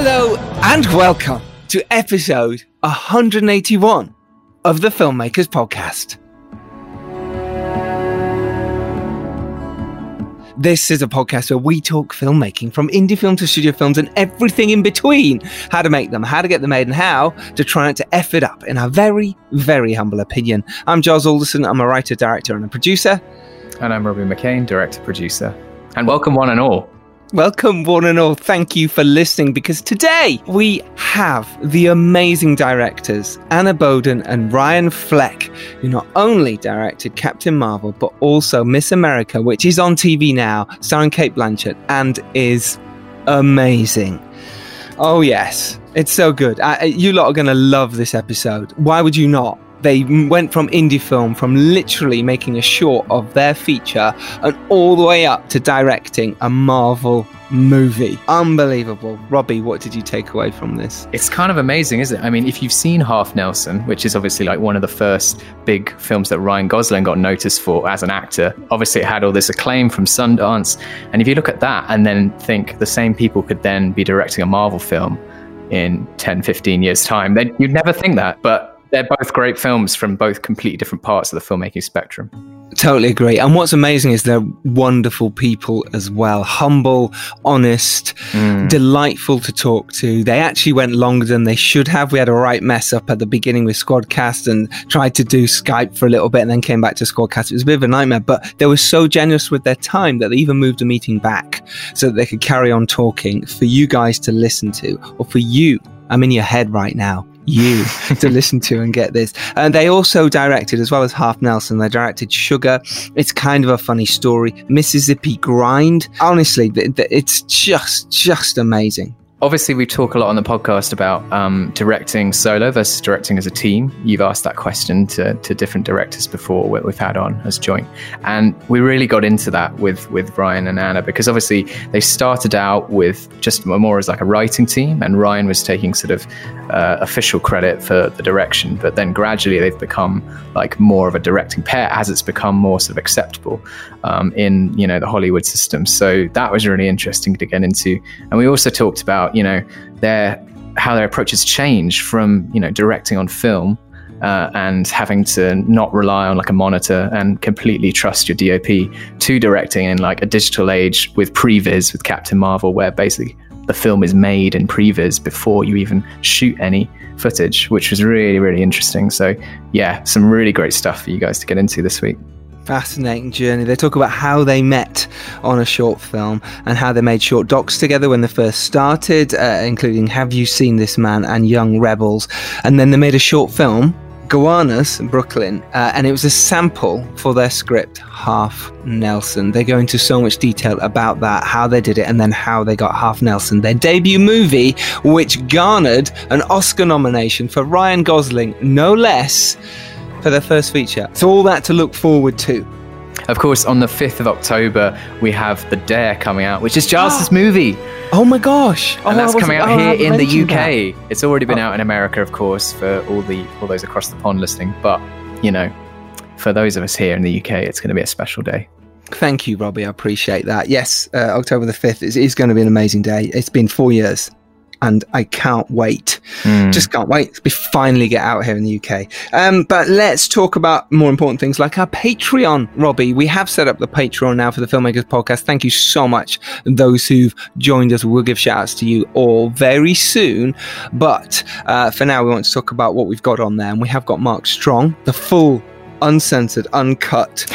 Hello and welcome to episode 181 of the Filmmakers Podcast. This is a podcast where we talk filmmaking from indie film to studio films and everything in between. How to make them, how to get them made, and how to try not to F it up, in our very, very humble opinion. I'm Giles Alderson. I'm a writer, director, and a producer. And I'm Robbie McCain, director, producer. And welcome, one and all. Welcome, one and all. Thank you for listening because today we have the amazing directors Anna Boden and Ryan Fleck, who not only directed Captain Marvel, but also Mrs. America, which is on TV now, starring Cate Blanchett, and is amazing. Oh, yes. It's so good. Uh, you lot are going to love this episode. Why would you not? They went from indie film, from literally making a short of their feature, and all the way up to directing a Marvel movie. Unbelievable. Robbie, what did you take away from this? It's kind of amazing, isn't it? I mean, if you've seen Half Nelson, which is obviously like one of the first big films that Ryan Gosling got noticed for as an actor, obviously it had all this acclaim from Sundance. And if you look at that and then think the same people could then be directing a Marvel film in 10, 15 years' time, then you'd never think that. But they're both great films from both completely different parts of the filmmaking spectrum. Totally agree. And what's amazing is they're wonderful people as well. Humble, honest, mm. delightful to talk to. They actually went longer than they should have. We had a right mess up at the beginning with Squadcast and tried to do Skype for a little bit and then came back to Squadcast. It was a bit of a nightmare, but they were so generous with their time that they even moved a meeting back so that they could carry on talking for you guys to listen to or for you. I'm in your head right now you to listen to and get this. And they also directed, as well as Half Nelson, they directed Sugar. It's kind of a funny story. Mississippi Grind. Honestly, it's just, just amazing obviously we talk a lot on the podcast about um, directing solo versus directing as a team. You've asked that question to, to different directors before what we've had on as joint. And we really got into that with with ryan and anna because obviously they started out with just more as like a writing team and ryan was taking sort of uh, official credit for the direction but then gradually they've become like more of a directing pair as it's become more sort of acceptable um, in you know the hollywood system. So that was really interesting to get into. And we also talked about about you know their how their approach has changed from you know directing on film uh, and having to not rely on like a monitor and completely trust your DOP to directing in like a digital age with previs with Captain Marvel, where basically the film is made in previs before you even shoot any footage, which was really really interesting. So yeah, some really great stuff for you guys to get into this week fascinating journey. They talk about how they met on a short film and how they made short docs together when they first started, uh, including Have You Seen This Man and Young Rebels. And then they made a short film, Gowanus, Brooklyn, uh, and it was a sample for their script, Half Nelson. They go into so much detail about that, how they did it, and then how they got Half Nelson, their debut movie, which garnered an Oscar nomination for Ryan Gosling, no less for their first feature. So, all that to look forward to. Of course, on the 5th of October, we have The Dare coming out, which is Giles's movie. Oh my gosh! Oh, and that's coming out oh, here in the UK. That. It's already been oh. out in America, of course, for all the all those across the pond listening. But you know, for those of us here in the UK, it's going to be a special day. Thank you, Robbie. I appreciate that. Yes, uh, October the 5th is, is going to be an amazing day. It's been four years and I can't wait. Mm. Just can't wait to finally get out here in the UK. Um, but let's talk about more important things like our Patreon, Robbie. We have set up the Patreon now for the Filmmakers Podcast. Thank you so much. Those who've joined us, we'll give shout outs to you all very soon. But uh, for now, we want to talk about what we've got on there. And we have got Mark Strong, the full uncensored, uncut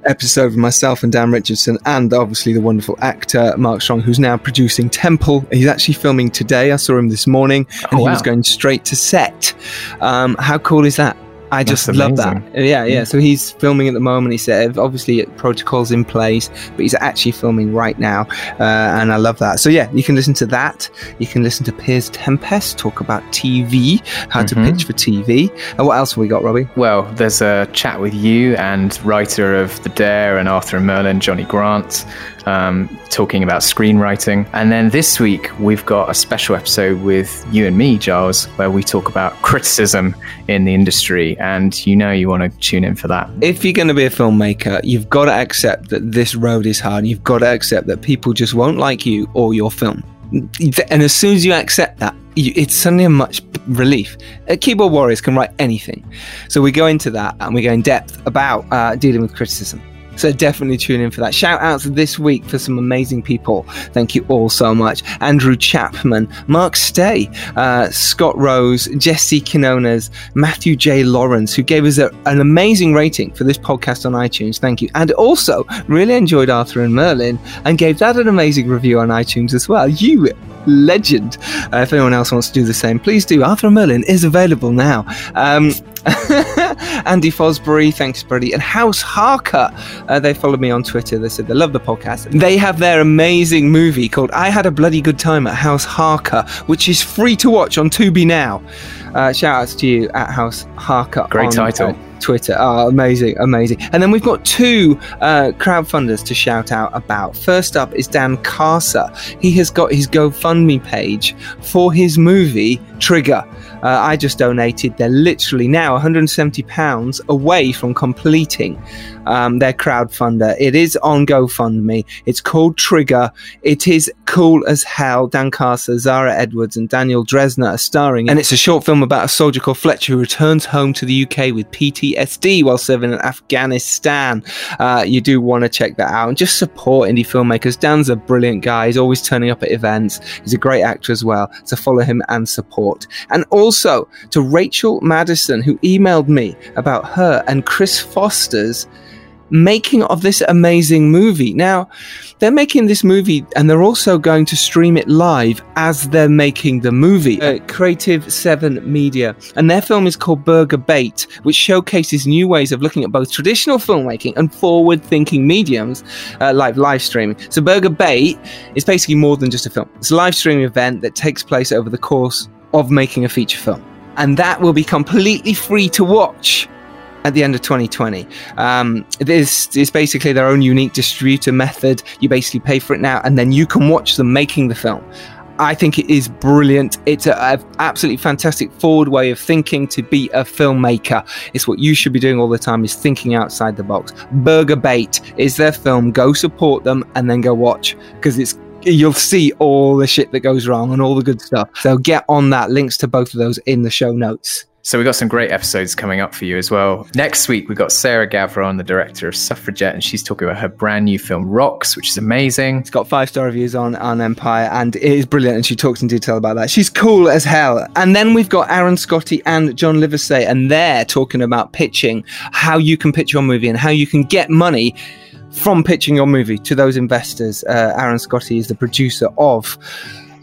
episode of myself and Dan Richardson, and obviously the wonderful actor Mark Strong, who's now producing Temple. He's actually filming today. I saw him this morning, and oh, wow. he was going straight to set. Um, how cool is that? I just love that. Yeah, yeah. So he's filming at the moment. He said, obviously, protocols in place, but he's actually filming right now, uh, and I love that. So yeah, you can listen to that. You can listen to Piers Tempest talk about TV, how mm-hmm. to pitch for TV. And what else have we got, Robbie? Well, there's a chat with you and writer of The Dare and Arthur and Merlin, Johnny Grant um, talking about screenwriting. And then this week, we've got a special episode with you and me, Giles, where we talk about criticism in the industry. And you know, you want to tune in for that. If you're going to be a filmmaker, you've got to accept that this road is hard. You've got to accept that people just won't like you or your film. And as soon as you accept that, it's suddenly a much relief. Uh, keyboard warriors can write anything, so we go into that and we go in depth about uh, dealing with criticism. So definitely tune in for that. Shout outs this week for some amazing people. Thank you all so much. Andrew Chapman, Mark Stay, uh, Scott Rose, Jesse Quinones, Matthew J. Lawrence, who gave us a, an amazing rating for this podcast on iTunes. Thank you. And also really enjoyed Arthur and Merlin and gave that an amazing review on iTunes as well. You legend. Uh, if anyone else wants to do the same, please do. Arthur and Merlin is available now. Um, Andy Fosbury, thanks, buddy. And House Harker, uh, they followed me on Twitter. They said they love the podcast. They have their amazing movie called I Had a Bloody Good Time at House Harker, which is free to watch on Tubi now. Uh, shout outs to you at House Harker. Great on, title. Uh, Twitter. Oh, amazing, amazing. And then we've got two uh, crowdfunders to shout out about. First up is Dan Carser. He has got his GoFundMe page for his movie Trigger. Uh, I just donated. They're literally now 170 pounds away from completing um, their crowdfunder. It is on GoFundMe. It's called Trigger. It is cool as hell. Dan Carter, Zara Edwards, and Daniel Dresner are starring. And it's a short film about a soldier called Fletcher who returns home to the UK with PTSD while serving in Afghanistan. Uh, you do want to check that out and just support indie filmmakers. Dan's a brilliant guy. He's always turning up at events. He's a great actor as well. So follow him and support. And also to Rachel Madison, who emailed me about her and Chris Foster's making of this amazing movie. Now, they're making this movie and they're also going to stream it live as they're making the movie. Uh, Creative 7 Media. And their film is called Burger Bait, which showcases new ways of looking at both traditional filmmaking and forward thinking mediums uh, like live streaming. So, Burger Bait is basically more than just a film, it's a live streaming event that takes place over the course of making a feature film. And that will be completely free to watch at the end of 2020. Um, this is basically their own unique distributor method. You basically pay for it now, and then you can watch them making the film. I think it is brilliant. It's an absolutely fantastic forward way of thinking to be a filmmaker. It's what you should be doing all the time is thinking outside the box. Burger Bait is their film. Go support them and then go watch because it's you'll see all the shit that goes wrong and all the good stuff. So get on that. Links to both of those in the show notes. So we've got some great episodes coming up for you as well. Next week, we've got Sarah Gavron, the director of Suffragette, and she's talking about her brand new film, Rocks, which is amazing. It's got five star reviews on, on Empire, and it is brilliant, and she talks in detail about that. She's cool as hell. And then we've got Aaron Scotty and John Livesey, and they're talking about pitching, how you can pitch your movie, and how you can get money from pitching your movie to those investors. Uh, Aaron Scotty is the producer of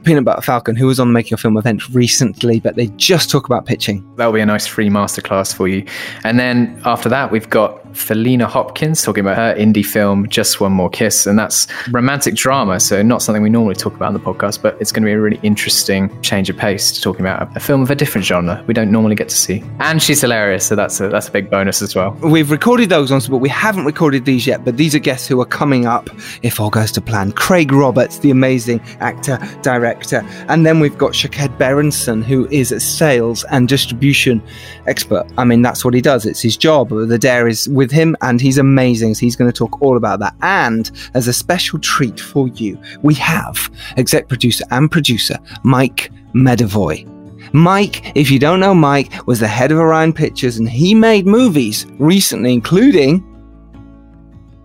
Peanut Butter Falcon, who was on the Making a Film event recently, but they just talk about pitching. That'll be a nice free masterclass for you. And then after that, we've got Felina Hopkins talking about her indie film, Just One More Kiss. And that's romantic drama. So, not something we normally talk about on the podcast, but it's going to be a really interesting change of pace to talking about a film of a different genre we don't normally get to see. And she's hilarious. So, that's a, that's a big bonus as well. We've recorded those ones, but we haven't recorded these yet. But these are guests who are coming up if all goes to plan. Craig Roberts, the amazing actor, director. And then we've got Shaked Berenson, who is a sales and distribution expert. I mean, that's what he does, it's his job. The Dare is with him, and he's amazing. So he's going to talk all about that. And as a special treat for you, we have exec producer and producer Mike Medavoy. Mike, if you don't know Mike, was the head of Orion Pictures and he made movies recently, including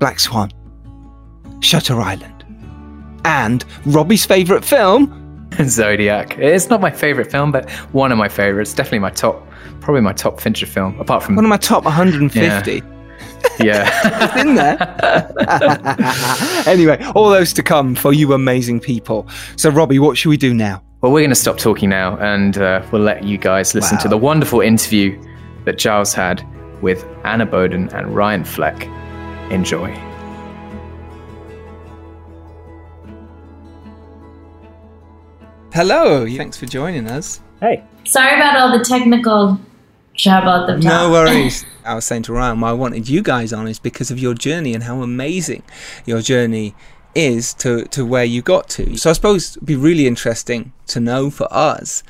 Black Swan, Shutter Island, and Robbie's favorite film, Zodiac. It's not my favorite film, but one of my favorites. Definitely my top, probably my top Fincher film, apart from one of my top 150. Yeah. Yeah. it's in there. anyway, all those to come for you amazing people. So, Robbie, what should we do now? Well, we're going to stop talking now and uh, we'll let you guys listen wow. to the wonderful interview that Giles had with Anna Boden and Ryan Fleck. Enjoy. Hello, thanks for joining us. Hey. Sorry about all the technical trouble at the top. No worries. I was saying to Ryan, why I wanted you guys on is because of your journey and how amazing your journey is to, to where you got to. So I suppose it'd be really interesting to know for us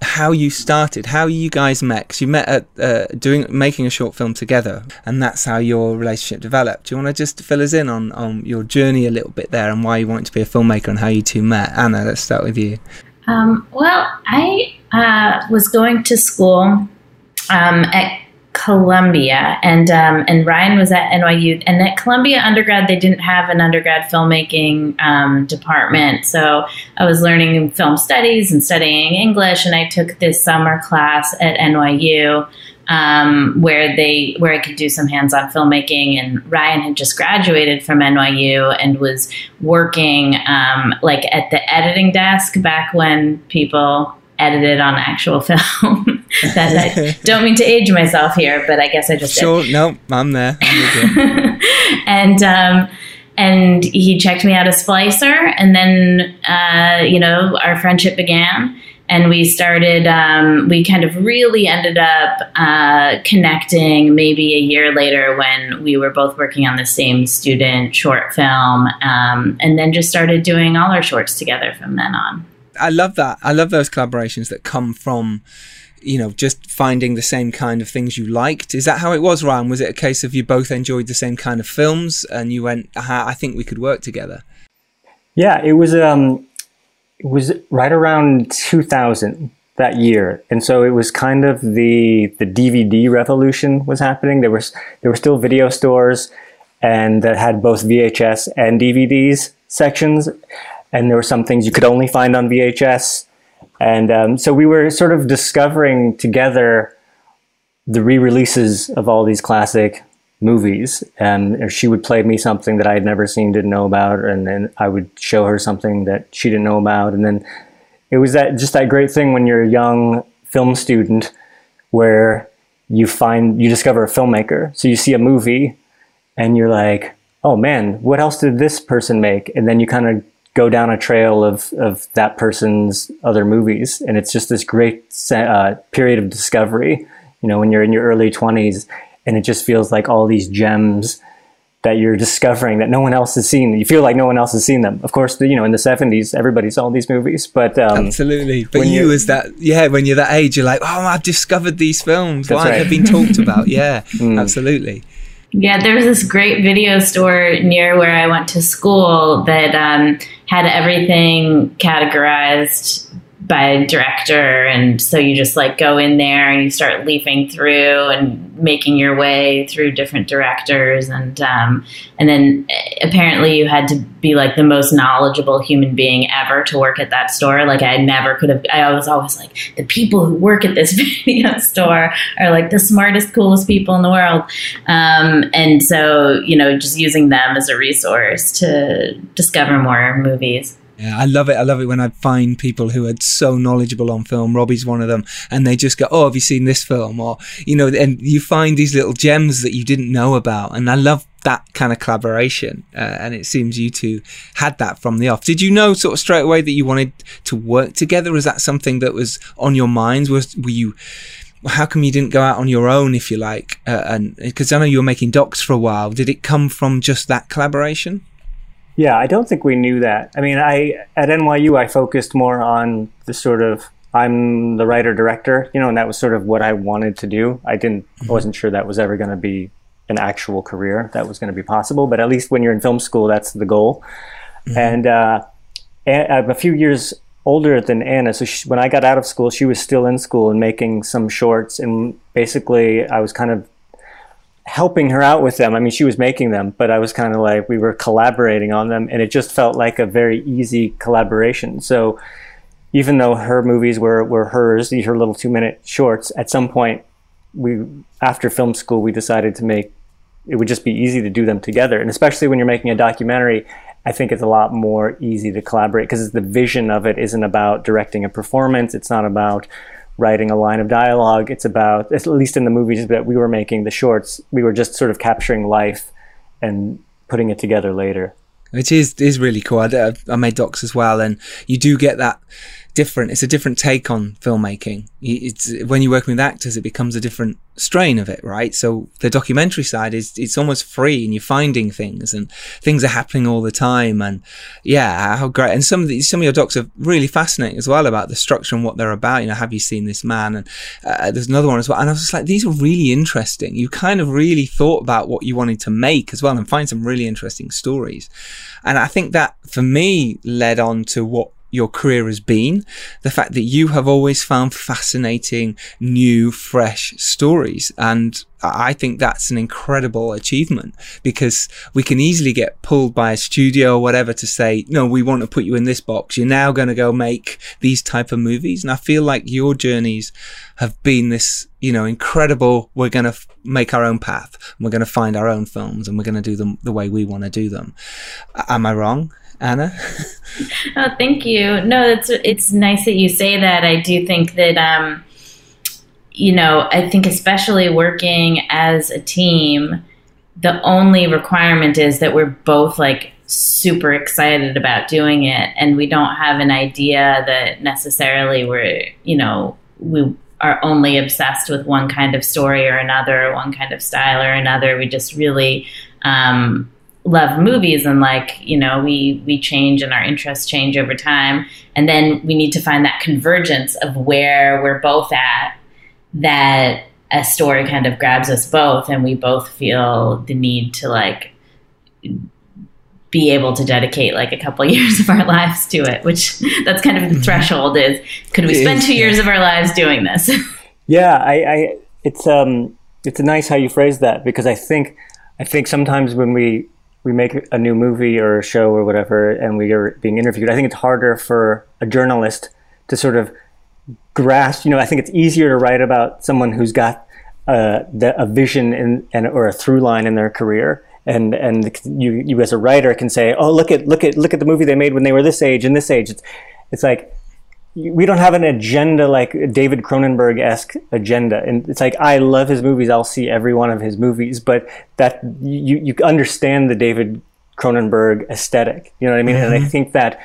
how you started, how you guys met. Cause you met at uh, doing making a short film together, and that's how your relationship developed. Do you want to just fill us in on on your journey a little bit there, and why you wanted to be a filmmaker, and how you two met? Anna, let's start with you. Um, well, I uh, was going to school um, at Columbia, and um, and Ryan was at NYU. And at Columbia undergrad, they didn't have an undergrad filmmaking um, department, so I was learning film studies and studying English. And I took this summer class at NYU. Um, where they where I could do some hands-on filmmaking. And Ryan had just graduated from NYU and was working um, like at the editing desk back when people edited on actual film. that I don't mean to age myself here, but I guess I just sure. Did. No, I'm there. I'm and um, and he checked me out as Splicer, and then uh, you know our friendship began. And we started, um, we kind of really ended up uh, connecting maybe a year later when we were both working on the same student short film, um, and then just started doing all our shorts together from then on. I love that. I love those collaborations that come from you know, just finding the same kind of things you liked. Is that how it was, Ryan? Was it a case of you both enjoyed the same kind of films and you went, I think we could work together? Yeah, it was um it was right around 2000 that year. And so it was kind of the the DVD revolution was happening. There was there were still video stores and that had both VHS and DVDs sections and there were some things you could only find on VHS. And um, so we were sort of discovering together the re-releases of all these classic movies. And she would play me something that I had never seen, didn't know about, and then I would show her something that she didn't know about. And then it was that just that great thing when you're a young film student where you find you discover a filmmaker. So you see a movie and you're like, oh man, what else did this person make? And then you kind of go down a trail of, of that person's other movies. And it's just this great uh, period of discovery, you know, when you're in your early 20s and it just feels like all these gems that you're discovering that no one else has seen. You feel like no one else has seen them. Of course, you know, in the 70s, everybody saw these movies, but um, absolutely. But you, as that, yeah, when you're that age, you're like, oh, I've discovered these films. Why right. have been talked about? Yeah, mm. absolutely. Yeah, there was this great video store near where I went to school that um, had everything categorized by director. And so you just like go in there and you start leafing through and making your way through different directors. And um, and then eh, apparently you had to be like the most knowledgeable human being ever to work at that store. Like i never could have i was always like the people who work at this video store are like the smartest coolest people in the world. Um, and so you know just using them as a resource to discover more movies yeah, I love it. I love it when I find people who are so knowledgeable on film. Robbie's one of them, and they just go, "Oh, have you seen this film?" Or you know, and you find these little gems that you didn't know about, and I love that kind of collaboration. Uh, and it seems you two had that from the off. Did you know sort of straight away that you wanted to work together? Was that something that was on your minds? Was were you? How come you didn't go out on your own, if you like? Uh, and because I know you were making docs for a while, did it come from just that collaboration? Yeah, I don't think we knew that. I mean, I at NYU I focused more on the sort of I'm the writer director, you know, and that was sort of what I wanted to do. I didn't mm-hmm. wasn't sure that was ever going to be an actual career that was going to be possible, but at least when you're in film school, that's the goal. Mm-hmm. And uh, a, a few years older than Anna, so she, when I got out of school, she was still in school and making some shorts, and basically I was kind of helping her out with them. I mean, she was making them, but I was kind of like we were collaborating on them, and it just felt like a very easy collaboration. So even though her movies were were hers, these her little two minute shorts, at some point we after film school we decided to make it would just be easy to do them together, and especially when you're making a documentary. I think it's a lot more easy to collaborate because the vision of it isn't about directing a performance. It's not about writing a line of dialogue. It's about, at least in the movies that we were making, the shorts, we were just sort of capturing life and putting it together later. It is is really cool. I, I made docs as well, and you do get that different. It's a different take on filmmaking. It's when you're working with actors, it becomes a different strain of it, right? So the documentary side is it's almost free, and you're finding things, and things are happening all the time, and yeah, how great! And some of these, some of your docs are really fascinating as well about the structure and what they're about. You know, have you seen this man? And uh, there's another one as well, and I was just like, these are really interesting. You kind of really thought about what you wanted to make as well, and find some really interesting stories. And I think that for me led on to what your career has been, the fact that you have always found fascinating, new, fresh stories. And I think that's an incredible achievement because we can easily get pulled by a studio or whatever to say, no, we want to put you in this box. You're now going to go make these type of movies. And I feel like your journeys have been this, you know, incredible. We're going to f- make our own path. And we're going to find our own films and we're going to do them the way we want to do them. Am I wrong? Anna? oh, thank you. No, it's it's nice that you say that. I do think that um, you know, I think especially working as a team, the only requirement is that we're both like super excited about doing it and we don't have an idea that necessarily we're, you know, we are only obsessed with one kind of story or another, one kind of style or another. We just really um, love movies and like you know we we change and our interests change over time. And then we need to find that convergence of where we're both at that a story kind of grabs us both and we both feel the need to like be able to dedicate like a couple of years of our lives to it which that's kind of the mm-hmm. threshold is could we spend two years of our lives doing this? Yeah i i it's um it's nice how you phrase that because i think i think sometimes when we we make a new movie or a show or whatever, and we are being interviewed, I think it's harder for a journalist to sort of grasp. You know, I think it's easier to write about someone who's got uh, the, a vision in, and or a through line in their career, and and you you as a writer can say, oh look at look at look at the movie they made when they were this age and this age. It's it's like we don't have an agenda like David Cronenberg esque agenda, and it's like I love his movies. I'll see every one of his movies, but that you you understand the David Cronenberg aesthetic. You know what I mean? Mm-hmm. And I mm-hmm. think that,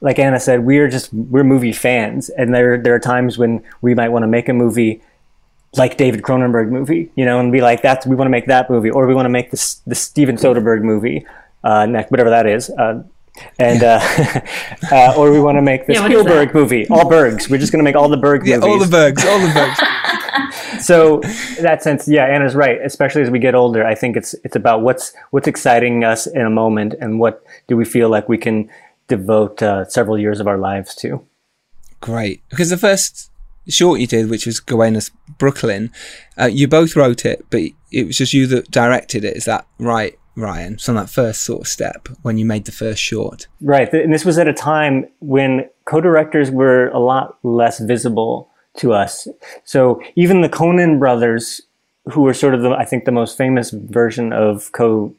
like Anna said, we are just we're movie fans, and there there are times when we might want to make a movie like David Cronenberg movie, you know, and be like, that's we want to make that movie, or we want to make this the Steven Soderbergh movie, uh, whatever that is. Uh, and uh, uh, or we want to make the yeah, Spielberg movie, all Bergs. We're just going to make all the Berg yeah, movies. all the Bergs, all the Bergs. so, in that sense, yeah, Anna's right. Especially as we get older, I think it's it's about what's what's exciting us in a moment, and what do we feel like we can devote uh, several years of our lives to. Great, because the first short you did, which was Gowanus Brooklyn, uh, you both wrote it, but it was just you that directed it. Is that right? Ryan, so that first sort of step when you made the first short. Right. And this was at a time when co directors were a lot less visible to us. So even the Coen brothers, who were sort of the, I think, the most famous version of co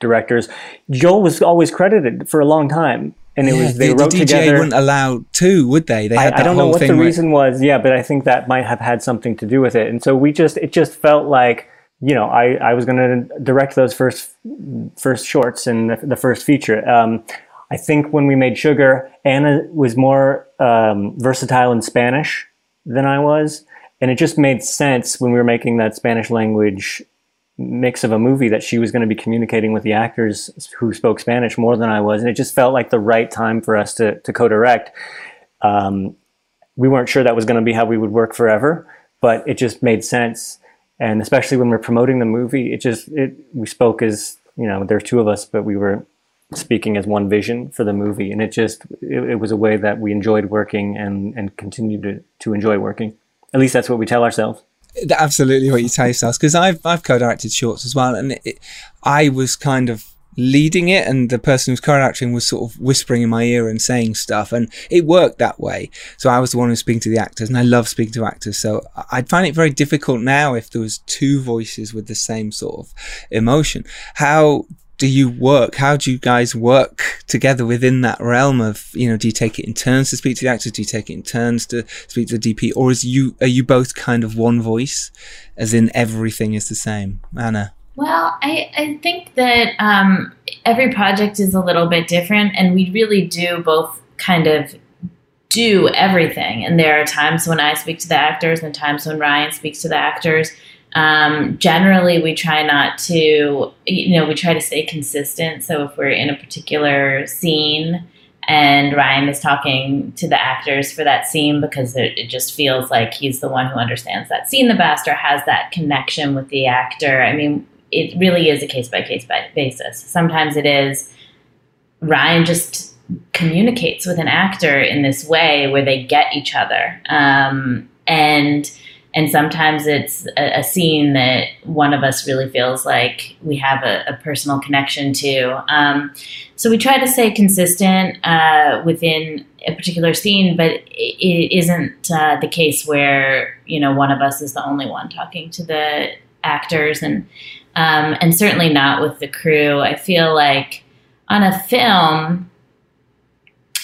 directors, Joel was always credited for a long time. And it yeah, was they the, wrote the DGA together. wouldn't allow two, would they? They had I, I don't know what the reason was. Yeah, but I think that might have had something to do with it. And so we just it just felt like you know, I, I was going to direct those first first shorts and the, the first feature. Um, I think when we made Sugar, Anna was more um, versatile in Spanish than I was, and it just made sense when we were making that Spanish language mix of a movie that she was going to be communicating with the actors who spoke Spanish more than I was, and it just felt like the right time for us to to co-direct. Um, we weren't sure that was going to be how we would work forever, but it just made sense and especially when we're promoting the movie, it just it we spoke as you know there's two of us, but we were speaking as one vision for the movie, and it just it, it was a way that we enjoyed working and and continue to to enjoy working. At least that's what we tell ourselves. Absolutely what you tell yourselves. Because I've I've co-directed shorts as well, and it, I was kind of leading it and the person who's co-acting was sort of whispering in my ear and saying stuff and it worked that way. So i was the one who was speaking to the actors and i love speaking to actors. So i'd find it very difficult now if there was two voices with the same sort of emotion. How do you work? How do you guys work together within that realm of you know do you take it in turns to speak to the actors? Do you take it in turns to speak to the dp or is you are you both kind of one voice as in everything is the same? Anna well, I, I think that um, every project is a little bit different, and we really do both kind of do everything. And there are times when I speak to the actors and times when Ryan speaks to the actors. Um, generally, we try not to, you know, we try to stay consistent. So if we're in a particular scene and Ryan is talking to the actors for that scene because it, it just feels like he's the one who understands that scene the best or has that connection with the actor. I mean, it really is a case by case basis. Sometimes it is Ryan just communicates with an actor in this way where they get each other. Um, and and sometimes it's a, a, scene that one of us really feels like we have a, a personal connection to. Um, so we try to stay consistent uh, within a particular scene, but it isn't uh, the case where you know one of us is the only one talking to the actors, and um, and certainly not with the crew. I feel like on a film,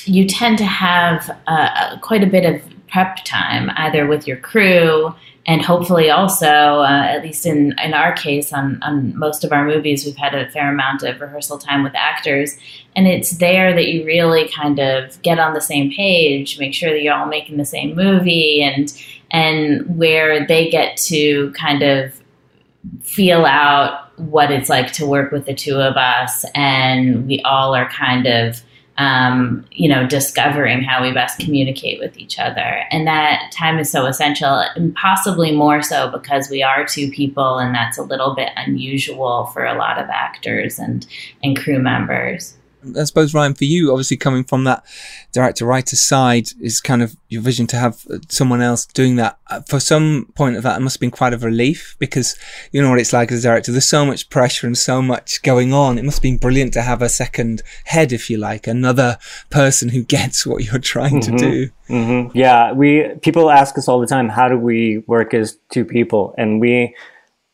you tend to have uh, quite a bit of prep time, either with your crew and hopefully also, uh, at least in, in our case, on, on most of our movies, we've had a fair amount of rehearsal time with actors. And it's there that you really kind of get on the same page, make sure that you're all making the same movie, and and where they get to kind of feel out what it's like to work with the two of us, and we all are kind of um, you know, discovering how we best communicate with each other. And that time is so essential, and possibly more so because we are two people, and that's a little bit unusual for a lot of actors and, and crew members. I suppose Ryan, for you, obviously coming from that director writer side, is kind of your vision to have someone else doing that. Uh, for some point of that, it must have been quite a relief because you know what it's like as a director. There's so much pressure and so much going on. It must have been brilliant to have a second head, if you like, another person who gets what you're trying mm-hmm. to do. Mm-hmm. Yeah, we people ask us all the time, how do we work as two people, and we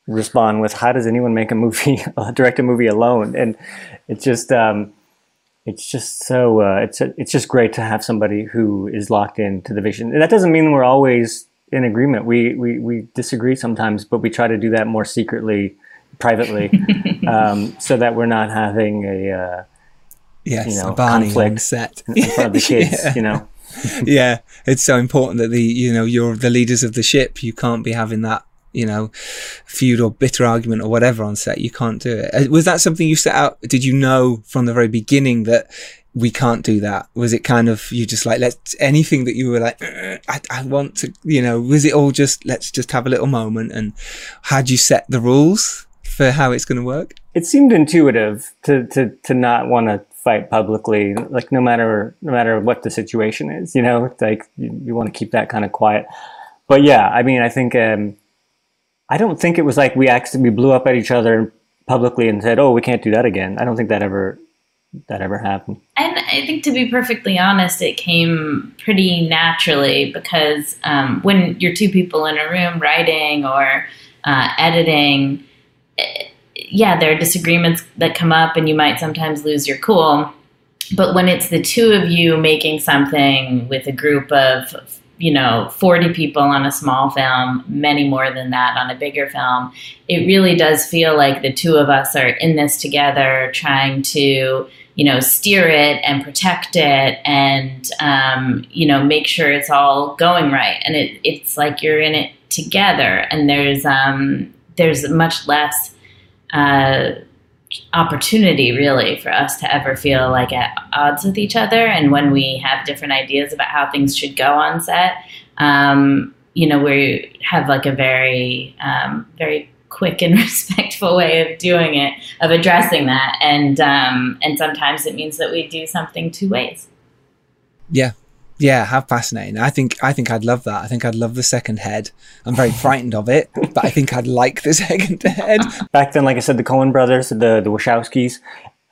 respond with, how does anyone make a movie, direct a movie alone? And it's just. Um, it's just so uh, it's a, it's just great to have somebody who is locked into the vision. And that doesn't mean we're always in agreement. We we we disagree sometimes, but we try to do that more secretly, privately, um, so that we're not having a uh, yes, you know, a conflict set in, front of the kids. yeah. You know. yeah, it's so important that the you know you're the leaders of the ship. You can't be having that you know, feud or bitter argument or whatever on set. You can't do it. Uh, was that something you set out? Did you know from the very beginning that we can't do that? Was it kind of you just like let's anything that you were like I, I want to you know? Was it all just let's just have a little moment and had you set the rules for how it's going to work? It seemed intuitive to to to not want to fight publicly, like no matter no matter what the situation is. You know, like you, you want to keep that kind of quiet. But yeah, I mean, I think. Um, I don't think it was like we actually we blew up at each other publicly and said, "Oh, we can't do that again." I don't think that ever that ever happened. And I think to be perfectly honest, it came pretty naturally because um, when you're two people in a room writing or uh, editing, eh, yeah, there are disagreements that come up, and you might sometimes lose your cool. But when it's the two of you making something with a group of you know 40 people on a small film many more than that on a bigger film. It really does feel like the two of us are in this together trying to you know steer it and protect it and um, you know make sure it's all going right. And it, it's like you're in it together. And there's um, there's much less uh, opportunity really for us to ever feel like at odds with each other. And when we have different ideas about how things should go on set um, you know we have like a very um, very quick and respectful way of doing it of addressing that. And um, and sometimes it means that we do something two ways. Yeah yeah, how fascinating. I think I think I'd love that. I think I'd love the second head. I'm very frightened of it, but I think I'd like the second head. Back then, like I said, the Coen brothers, the the Wachowskis,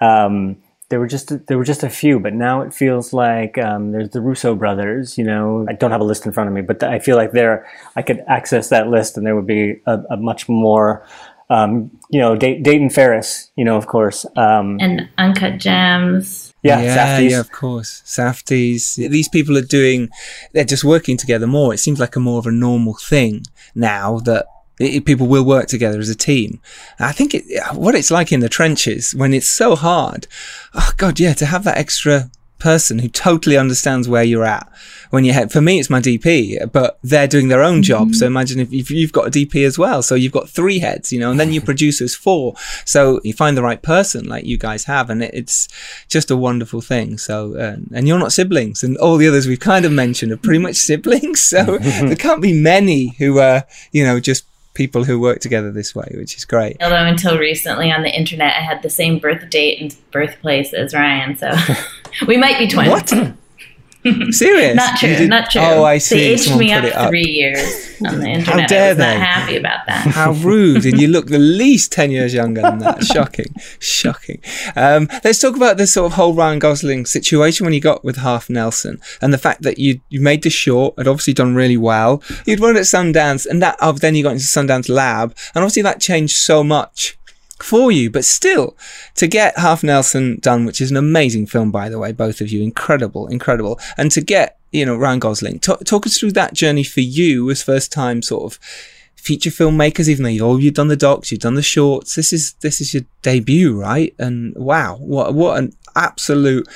um, there were just there were just a few, but now it feels like um, there's the Russo brothers. You know, I don't have a list in front of me, but I feel like there I could access that list, and there would be a, a much more um, you know, Dayton Faris, you know, of course. Um, and Uncut Gems. Yeah, yeah, yeah, of course. Safdies. These people are doing, they're just working together more. It seems like a more of a normal thing now that it, people will work together as a team. I think it, what it's like in the trenches when it's so hard. Oh God, yeah, to have that extra person who totally understands where you're at when you head. For me, it's my DP, but they're doing their own job. Mm-hmm. So imagine if, if, you've got a DP as well. So you've got three heads, you know, and then your producer's four. So you find the right person like you guys have, and it, it's just a wonderful thing. So, uh, and you're not siblings, and all the others we've kind of mentioned are pretty much siblings. So there can't be many who are, you know, just people who work together this way, which is great. Although until recently on the internet, I had the same birth date and birthplace as Ryan, so we might be twins. What? Serious? not true. Not true. Oh, I see. They aged Someone me up, up, three years on the internet. How dare I was they? Not happy about that. How rude! and you look the least ten years younger than that. Shocking, shocking. Um, let's talk about this sort of whole Ryan Gosling situation when you got with Half Nelson and the fact that you you made the short, had obviously done really well. You'd run at Sundance, and that oh, then you got into Sundance Lab, and obviously that changed so much for you. But still, to get Half Nelson done, which is an amazing film, by the way, both of you, incredible, incredible. And to get, you know, Ryan Gosling, t- talk us through that journey for you as first time sort of feature filmmakers, even though you've all you've done the docs, you've done the shorts. This is, this is your debut, right? And wow, what, what an absolute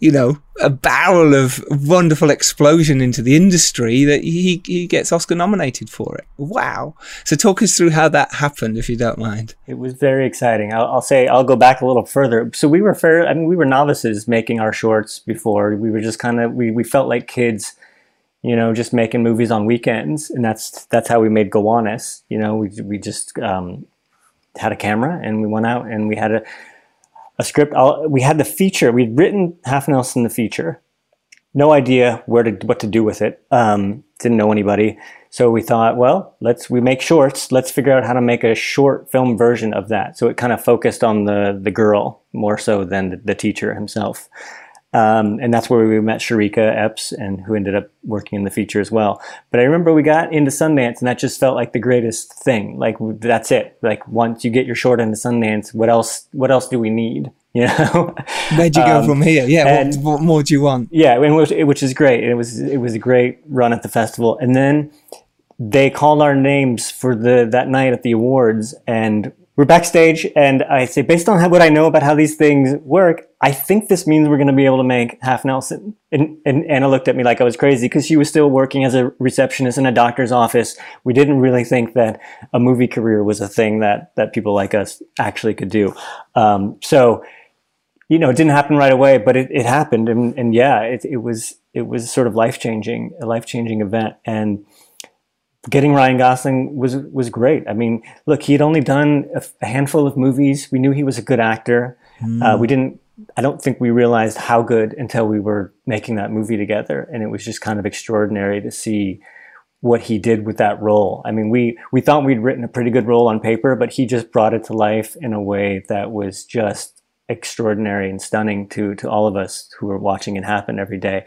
you know, a barrel of wonderful explosion into the industry that he, he gets Oscar nominated for it. Wow. So talk us through how that happened, if you don't mind. It was very exciting. I'll, I'll say, I'll go back a little further. So we were fair, I mean, we were novices making our shorts before. We were just kind of, we, we felt like kids, you know, just making movies on weekends. And that's, that's how we made Gowanus. You know, we, we just, um, had a camera and we went out and we had a, a script. I'll, we had the feature. We'd written Half Nelson the feature. No idea where to what to do with it. Um, didn't know anybody, so we thought, well, let's we make shorts. Let's figure out how to make a short film version of that. So it kind of focused on the the girl more so than the, the teacher himself. Um, and that's where we met Shareeka Epps, and who ended up working in the feature as well. But I remember we got into Sundance, and that just felt like the greatest thing. Like that's it. Like once you get your short into Sundance, what else? What else do we need? You know, where'd you go um, from here? Yeah, and, what, what, more do you want? Yeah, which, which is great. It was it was a great run at the festival, and then they called our names for the that night at the awards, and we're backstage, and I say, based on how, what I know about how these things work, I think this means we're going to be able to make Half Nelson. And, and Anna looked at me like I was crazy because she was still working as a receptionist in a doctor's office. We didn't really think that a movie career was a thing that that people like us actually could do. Um, so, you know, it didn't happen right away, but it, it happened, and, and yeah, it, it was it was sort of life changing, a life changing event, and getting Ryan Gosling was was great. I mean, look, he had only done a, a handful of movies. We knew he was a good actor. Mm. Uh, we didn't. I don't think we realized how good until we were making that movie together, and it was just kind of extraordinary to see what he did with that role. I mean, we we thought we'd written a pretty good role on paper, but he just brought it to life in a way that was just extraordinary and stunning to to all of us who were watching it happen every day.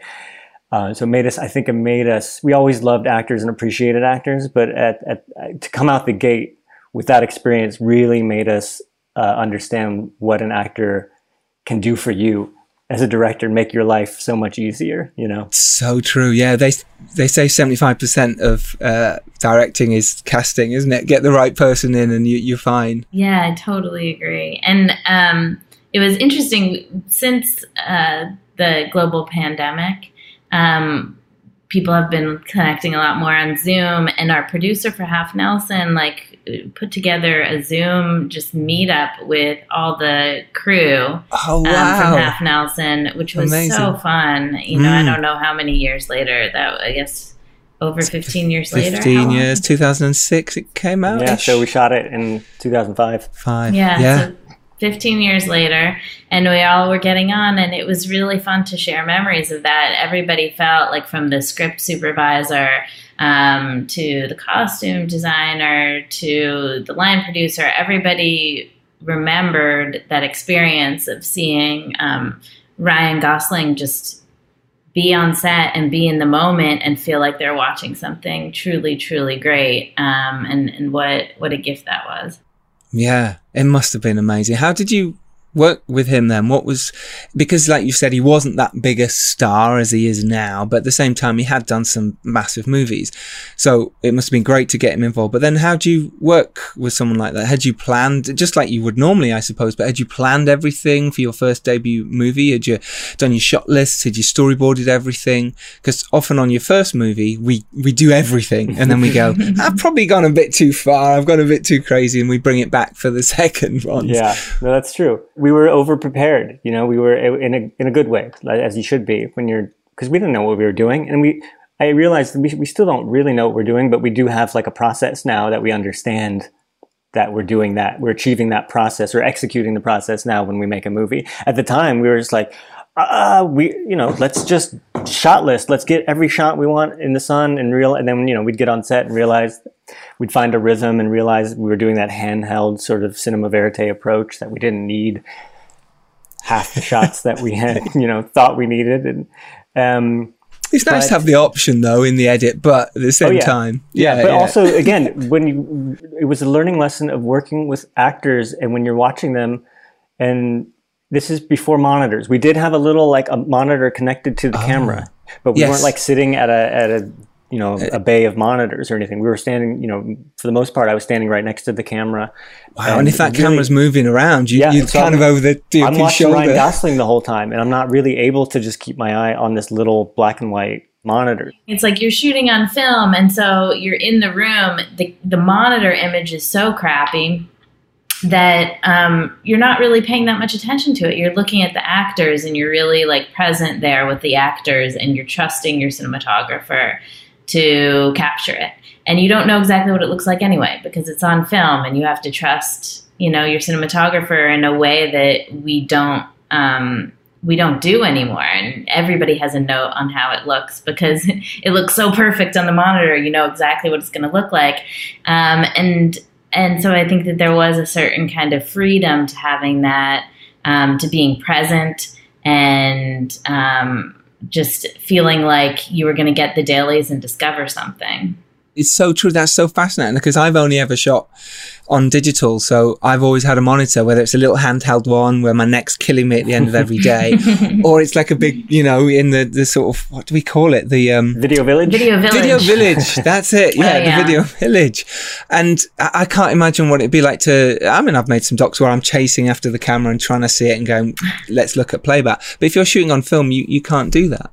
Uh, so it made us, I think it made us, we always loved actors and appreciated actors, but at, at, to come out the gate with that experience really made us uh, understand what an actor can do for you as a director and make your life so much easier, you know? So true. Yeah. They, they say 75% of uh, directing is casting, isn't it? Get the right person in and you, you're fine. Yeah, I totally agree. And um, it was interesting since uh, the global pandemic, um, people have been connecting a lot more on Zoom, and our producer for Half Nelson like put together a Zoom just meetup with all the crew oh, wow. um, from Half Nelson, which was Amazing. so fun. You know, mm. I don't know how many years later that I guess over 15 years 15 later 15 years 2006 it came out yeah so we shot it in 2005 five yeah, yeah. So 15 years later and we all were getting on and it was really fun to share memories of that. Everybody felt like from the script supervisor um, to the costume designer to the line producer everybody remembered that experience of seeing um, ryan gosling just be on set and be in the moment and feel like they're watching something truly truly great um, and, and what what a gift that was yeah, it must have been amazing. How did you work with him then? What was because, like you said, he wasn't that big a star as he is now, but at the same time, he had done some massive movies, so it must have been great to get him involved. But then, how do you work with someone like that? Had you planned just like you would normally, I suppose, but had you planned everything for your first debut movie? Had you done your shot lists? Had you storyboarded everything? Because often on your first movie, we we do everything, and then we go, I've probably gone a bit too far, I've gone a bit too crazy, and we bring it back for the second one. Yeah, no, that's true. We were over prepared. You know, we were in a in a good way, as you should be when you're because we didn't know what we were doing, and we. I realized we we still don't really know what we're doing, but we do have like a process now that we understand that we're doing that. We're achieving that process or executing the process now when we make a movie. At the time, we were just like, uh, we, you know, let's just shot list. Let's get every shot we want in the sun and real, and then, you know, we'd get on set and realize we'd find a rhythm and realize we were doing that handheld sort of cinema verite approach that we didn't need half the shots that we had, you know, thought we needed. And, um, it's nice but, to have the option though in the edit, but at the same oh, yeah. time, yeah. But yeah. also, again, when you, it was a learning lesson of working with actors, and when you're watching them, and this is before monitors. We did have a little like a monitor connected to the oh, camera, but we yes. weren't like sitting at a at a you know eh. a bay of monitors or anything. We were standing, you know, for the most part, I was standing right next to the camera. Wow! And, and if that really, camera's moving around, you, yeah, you're so kind I'm, of over the I'm watching shoulder. Ryan Gosling the whole time, and I'm not really able to just keep my eye on this little black and white monitor. It's like you're shooting on film, and so you're in the room. the The monitor image is so crappy that um, you're not really paying that much attention to it. You're looking at the actors and you're really like present there with the actors and you're trusting your cinematographer to capture it. And you don't know exactly what it looks like anyway because it's on film and you have to trust, you know, your cinematographer in a way that we don't um, we don't do anymore. And everybody has a note on how it looks because it looks so perfect on the monitor. You know exactly what it's going to look like. Um, and and so I think that there was a certain kind of freedom to having that, um, to being present and um, just feeling like you were going to get the dailies and discover something. It's so true. That's so fascinating because I've only ever shot on digital. So I've always had a monitor, whether it's a little handheld one where my neck's killing me at the end of every day, or it's like a big, you know, in the, the sort of, what do we call it? The um, video village? Video village. Video village. That's it. Yeah, oh, yeah, the video village. And I, I, can't imagine what it'd be like to, I mean, I've made some docs where I'm chasing after the camera and trying to see it and going, let's look at playback. But if you're shooting on film, you, you can't do that.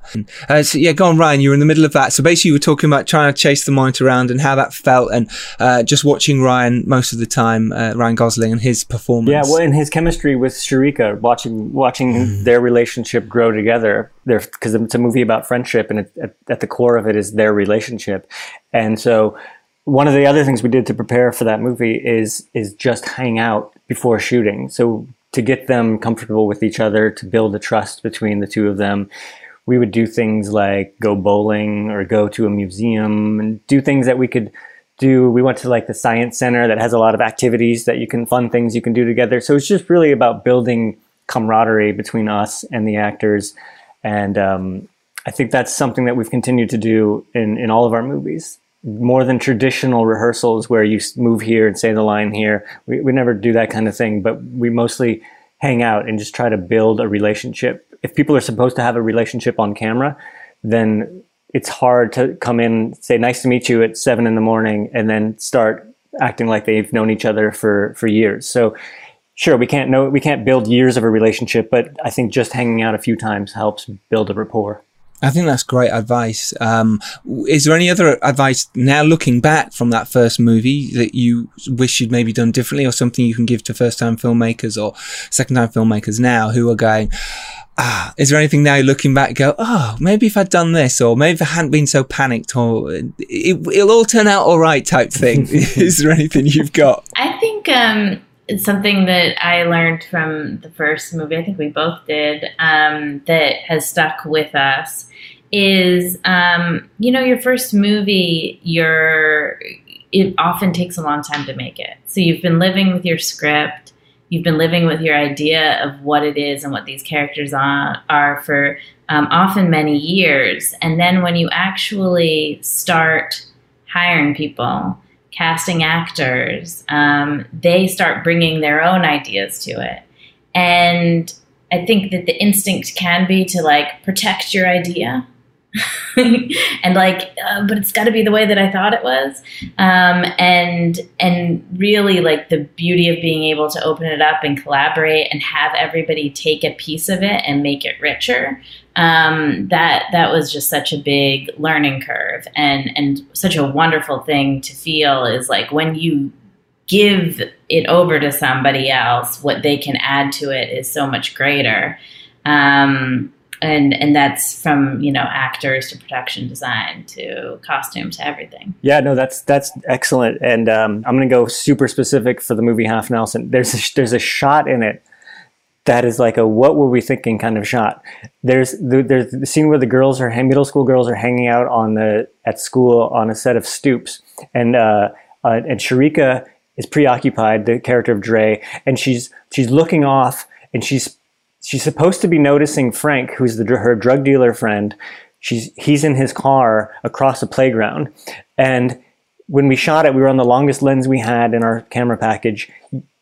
Uh, so yeah, go on, Ryan, you were in the middle of that. So basically you were talking about trying to chase the monitor around and how that felt and uh, just watching Ryan most of the time, uh, Ryan Gosling and his performance. Yeah, well, in his chemistry with Shareeka, watching watching mm. their relationship grow together, because it's a movie about friendship, and it, at, at the core of it is their relationship, and so one of the other things we did to prepare for that movie is is just hang out before shooting. So to get them comfortable with each other, to build a trust between the two of them, we would do things like go bowling or go to a museum and do things that we could do. We went to like the science center that has a lot of activities that you can fun things you can do together. So it's just really about building camaraderie between us and the actors. And um, i think that's something that we've continued to do in, in all of our movies. More than traditional rehearsals where you move here and say the line here. We, we never do that kind of thing but we mostly hang out and just try to build a relationship if people are supposed to have a relationship on camera then it's hard to come in, say nice to meet you at seven in the morning, and then start acting like they've known each other for for years. So sure we can't know we can't build years of a relationship, but I think just hanging out a few times helps build a rapport. I think that's great advice. Um, is there any other advice now looking back from that first movie that you wish you'd maybe done differently or something you can give to first time filmmakers or second time filmmakers now who are going, ah, is there anything now looking back go, oh, maybe if I'd done this, or maybe if I hadn't been so panicked, or it, will all turn out all right type thing? is there anything you've got? I think um, it's something that I learned from the first movie, I think we both did, um, that has stuck with us is, um, you know, your first movie, you're, it often takes a long time to make it. So you've been living with your script you've been living with your idea of what it is and what these characters are, are for um, often many years. And then when you actually start hiring people, casting actors, um, they start bringing their own ideas to it. and I think that the instinct can be to like protect your idea. and like, uh, but it's got to be the way that I thought it was, um, and and really like the beauty of being able to open it up and collaborate and have everybody take a piece of it and make it richer. Um, that that was just such a big learning curve and and such a wonderful thing to feel is like when you give it over to somebody else, what they can add to it is so much greater. Um, and and that's from you know actors to production design to costume to everything. Yeah, no, that's that's excellent. And um, I'm to go super specific for the movie Half Nelson. There's a, there's a shot in it that is like a what were we thinking kind of shot. There's the, there's the scene where the girls are middle school girls are hanging out on the at school on a set of stoops, and uh, uh, and Shareeka is preoccupied, the character of Dre, and she's she's looking off and she's she's supposed to be noticing Frank, who's the, her drug dealer friend. She's he's in his car across a playground, and when we shot it, we were on the longest lens we had in our camera package.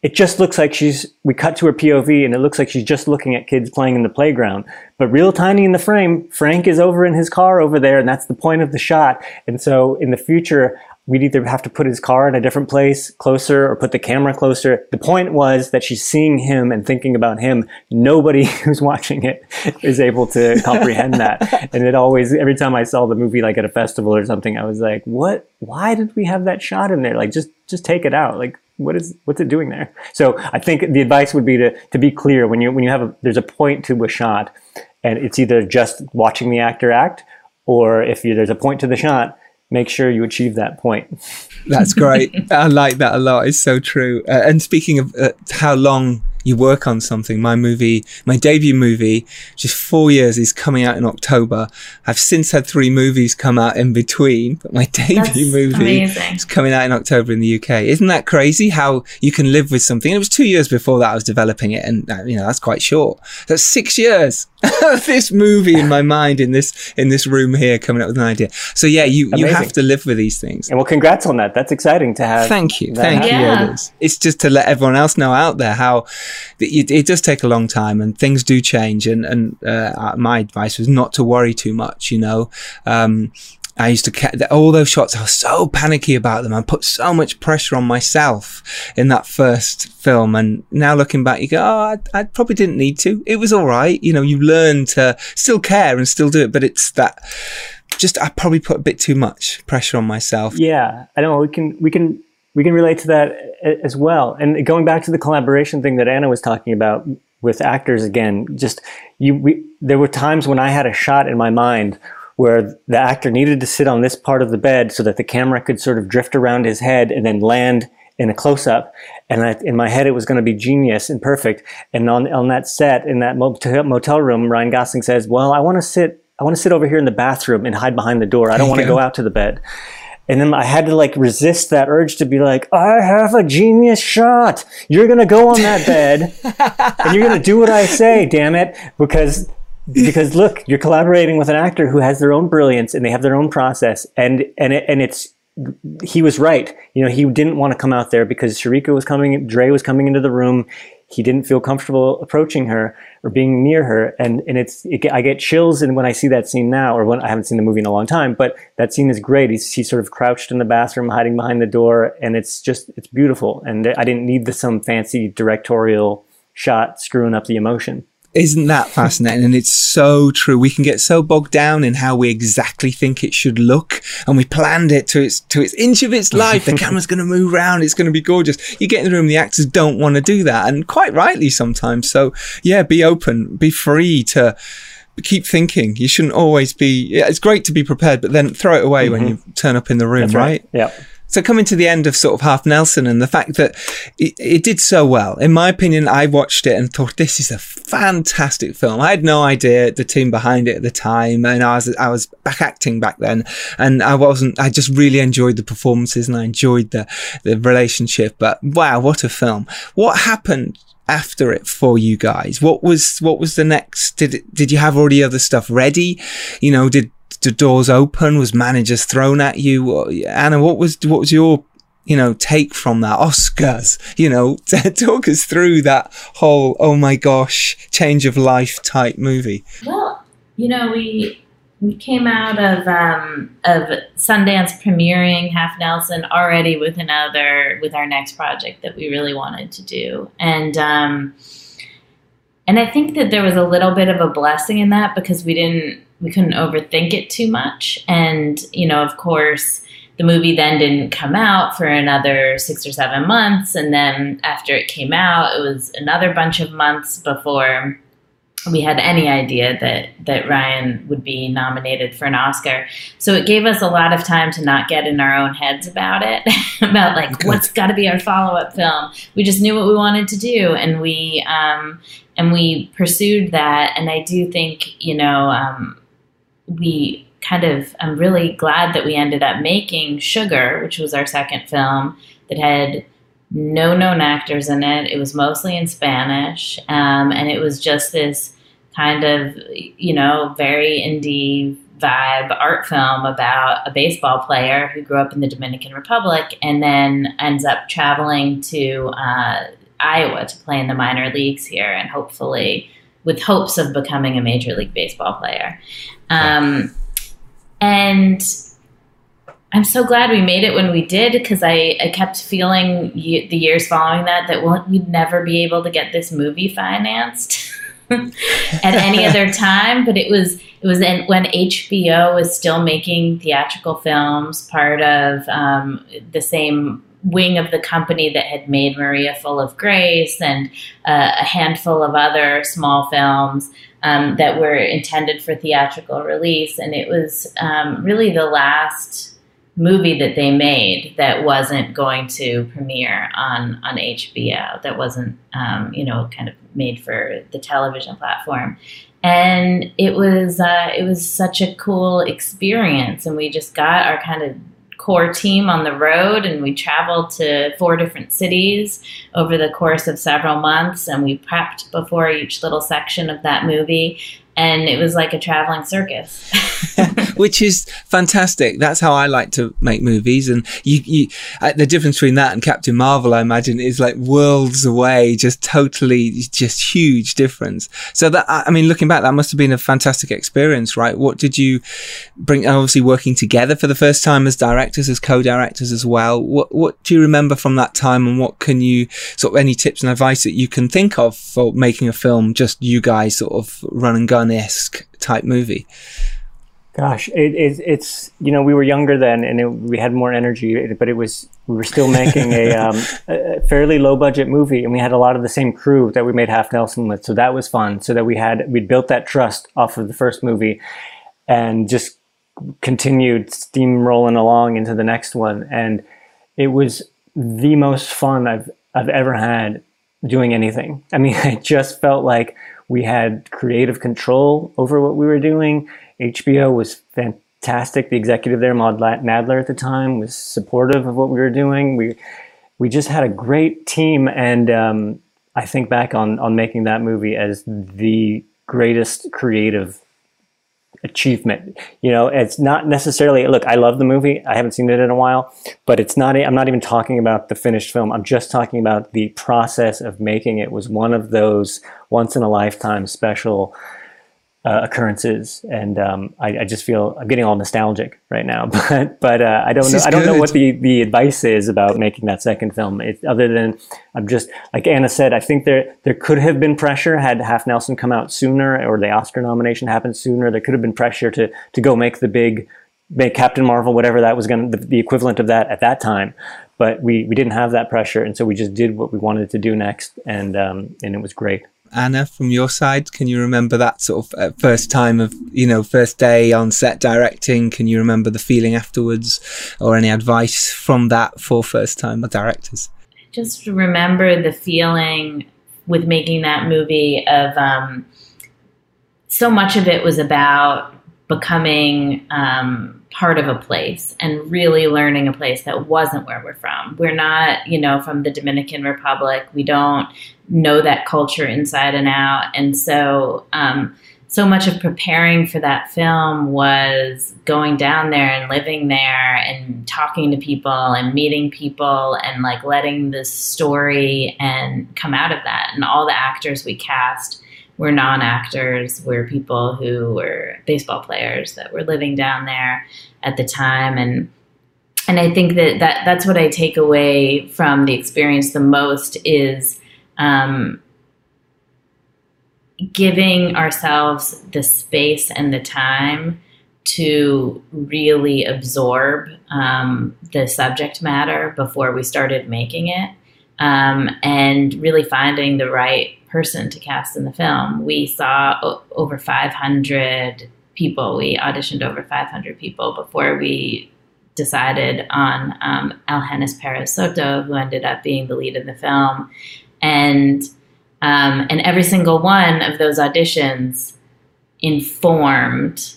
It just looks like she's. We cut to her POV, and it looks like she's just looking at kids playing in the playground. But real tiny in the frame, Frank is over in his car over there, and that's the point of the shot. And so, in the future, we'd either have to put his car in a different place closer or put the camera closer. The point was that she's seeing him and thinking about him. Nobody who's watching it is able to comprehend that. And it always, every time I saw the movie, like at a festival or something, I was like, what, why did we have that shot in there? Like, just, just take it out. Like, what is, what's it doing there? So I think the advice would be to, to be clear when you, when you have a, there's a point to a shot and it's either just watching the actor act or if you, there's a point to the shot, make sure you achieve that point. That's great. I like that a lot. It's so true. Uh, and speaking of uh, how long you work on something. My movie, my debut movie, just four years, is coming out in October. I've since had three movies come out in between, but my debut That's movie amazing. is coming out in October in the UK. Isn't that crazy how you can live with something? it was two years before that I was developing it, and uh, you know that's quite short. That's six years. Of this movie in my mind in this in this room here coming up with an idea. So yeah, you Amazing. you have to live with these things. And well, congrats on that. That's exciting to have. Thank you, thank happen. you. Yeah. It is. It's just to let everyone else know out there how it, it, does take a long time and things do change. And, and uh, uh, my advice was not to worry too much, you know. Um, I used to all those shots. I was so panicky about them. I put so much pressure on myself in that first film. And now looking back, you go, "Oh, I, I, probably didn't need to. It was all right." You know, you learn to still care and still do it, but it's that. Just I probably put a bit too much pressure on myself. Yeah, I know we can we can we can relate to that as well. And going back to the collaboration thing that Anna was talking about with actors again, just you, we, there were times when I had a shot in my mind where the actor needed to sit on this part of the bed so that the camera could sort of drift around his head and then land in a close up. And I, in my head, it was going to be genius and perfect. And on, on that set, in that motel room, Ryan Gosling says, well, I want to sit, I want to sit over here in the bathroom and hide behind the door. I don't want to go out to the bed. And then I had to like resist that urge to be like, I have a genius shot. You're going to go on that bed and you're going to do what I say, damn it. Because, because look, you're collaborating with an actor who has their own brilliance and they have their own process. And, and, it, and it's, he was right. You know, he didn't want to come out there because Shareeka was coming, Dre was coming into the room he didn't feel comfortable approaching her or being near her. And, and it's, it, I get chills and when I see that scene now, or when I haven't seen the movie in a long time, but that scene is great. He's, he's sort of crouched in the bathroom, hiding behind the door. And it's just, it's beautiful. And I didn't need the, some fancy directorial shot screwing up the emotion. Isn't that fascinating? and it's so true. We can get so bogged down in how we exactly think it should look, and we planned it to its to its inch of its life. the camera's going to move around. It's going to be gorgeous. You get in the room, the actors don't want to do that, and quite rightly sometimes. So yeah, be open, be free to keep thinking. You shouldn't always be. Yeah, it's great to be prepared, but then throw it away mm-hmm. when you turn up in the room, That's right? right? Yeah. So coming to the end of sort of Half Nelson and the fact that it, it, did so well, in my opinion, I watched it and thought this is a fantastic film. I had no idea the team behind it at the time, and I was I was back acting back then, and I wasn't. I just really enjoyed the performances and I enjoyed the the relationship. But wow, what a film! What happened after it for you guys? What was what was the next? Did did you have already other stuff ready? You know, did the doors open? Was managers thrown at you? Anna, what was what was your you know, take from that? Oscars, you know, talk us through that whole, oh my gosh, change of life type movie. Well, you know, we we came out of um, of Sundance premiering Half Nelson already with another with our next project that we really wanted to do, and um, and I think that there was a little bit of a blessing in that because we didn't we couldn't overthink it too much, and you know, of course. The movie then didn't come out for another six or seven months. And then after it came out, it was another bunch of months before we had any idea that that Ryan would be nominated for an Oscar. So it gave us a lot of time to not get in our own heads about it, about like Good. what's got to be our follow up film. We just knew what we wanted to do, and we um, and we pursued that. And I do think you know um, we kind of. I'm really glad that we ended up making Sugar, which was our second film that had no known actors in it. It was mostly in Spanish, um, and it was just this kind of, you know, very indie vibe art film about a baseball player who grew up in the Dominican Republic and then ends up traveling to uh, Iowa to play in the minor leagues here and hopefully with hopes of becoming a major league baseball player. Um, and I'm so glad we made it when we did because I, I kept feeling y- the years following that that we'd never be able to get this movie financed at any other time. But it was it was in, when HBO was still making theatrical films, part of um, the same wing of the company that had made Maria Full of Grace and uh, a handful of other small films. Um, that were intended for theatrical release, and it was um, really the last movie that they made that wasn't going to premiere on on HBO that wasn't um, you know kind of made for the television platform and it was uh, it was such a cool experience and we just got our kind of core team on the road and we traveled to four different cities over the course of several months and we prepped before each little section of that movie and it was like a traveling circus. Which is fantastic. That's how I like to make movies. And you, you, uh, the difference between that and Captain Marvel, I imagine, is like worlds away, just totally, just huge difference. So that, I mean, looking back, that must have been a fantastic experience, right? What did you bring? Obviously, working together for the first time as directors, as co-directors as well. What, what do you remember from that time, and what can you sort of any tips and advice that you can think of for making a film, just you guys sort of run and gun esque type movie? Gosh, it, it, it's you know we were younger then and it, we had more energy, but it was we were still making a, um, a, fairly low budget movie, and we had a lot of the same crew that we made Half Nelson with, so that was fun. So that we had we built that trust off of the first movie, and just continued steamrolling along into the next one, and it was the most fun I've I've ever had doing anything. I mean, I just felt like we had creative control over what we were doing. HBO was fantastic. The executive there, Maud Nadler at the time, was supportive of what we were doing. We we just had a great team, and um, I think back on on making that movie as the greatest creative achievement. You know, it's not necessarily look, I love the movie. I haven't seen it in a while, but it's not I'm not even talking about the finished film. I'm just talking about the process of making it was one of those once in a lifetime special uh, occurrences, and um, I, I, just feel I'm getting all nostalgic right now. But but uh, I don't know I don't good. know what the, the advice is about making that second film. It, other than I'm just like Anna said, I think there there could have been pressure had Half Nelson come out sooner or the Oscar nomination happened sooner. There could have been pressure to to go make the big make Captain Marvel, whatever that was going to the, the equivalent of that at that time. But we we didn't have that pressure, and so we just did what we wanted to do next, and um, and it was great. Anna, from your side, can you remember that sort of uh, first time of, you know, first day on set directing? Can you remember the feeling afterwards or any advice from that for first time directors? Just remember the feeling with making that movie of um, so much of it was about becoming um, part of a place and really learning a place that wasn't where we're from. We're not, you know, from the Dominican Republic. We don't know that culture inside and out. And so um, so much of preparing for that film was going down there and living there and talking to people and meeting people and like letting the story and come out of that and all the actors we cast were non-actors. Were people who were baseball players that were living down there at the time. And and I think that, that that's what I take away from the experience the most is um, giving ourselves the space and the time to really absorb um, the subject matter before we started making it um, and really finding the right person to cast in the film. We saw o- over 500 people, we auditioned over 500 people before we decided on um, Algenis Perez Soto, who ended up being the lead in the film. And um, and every single one of those auditions informed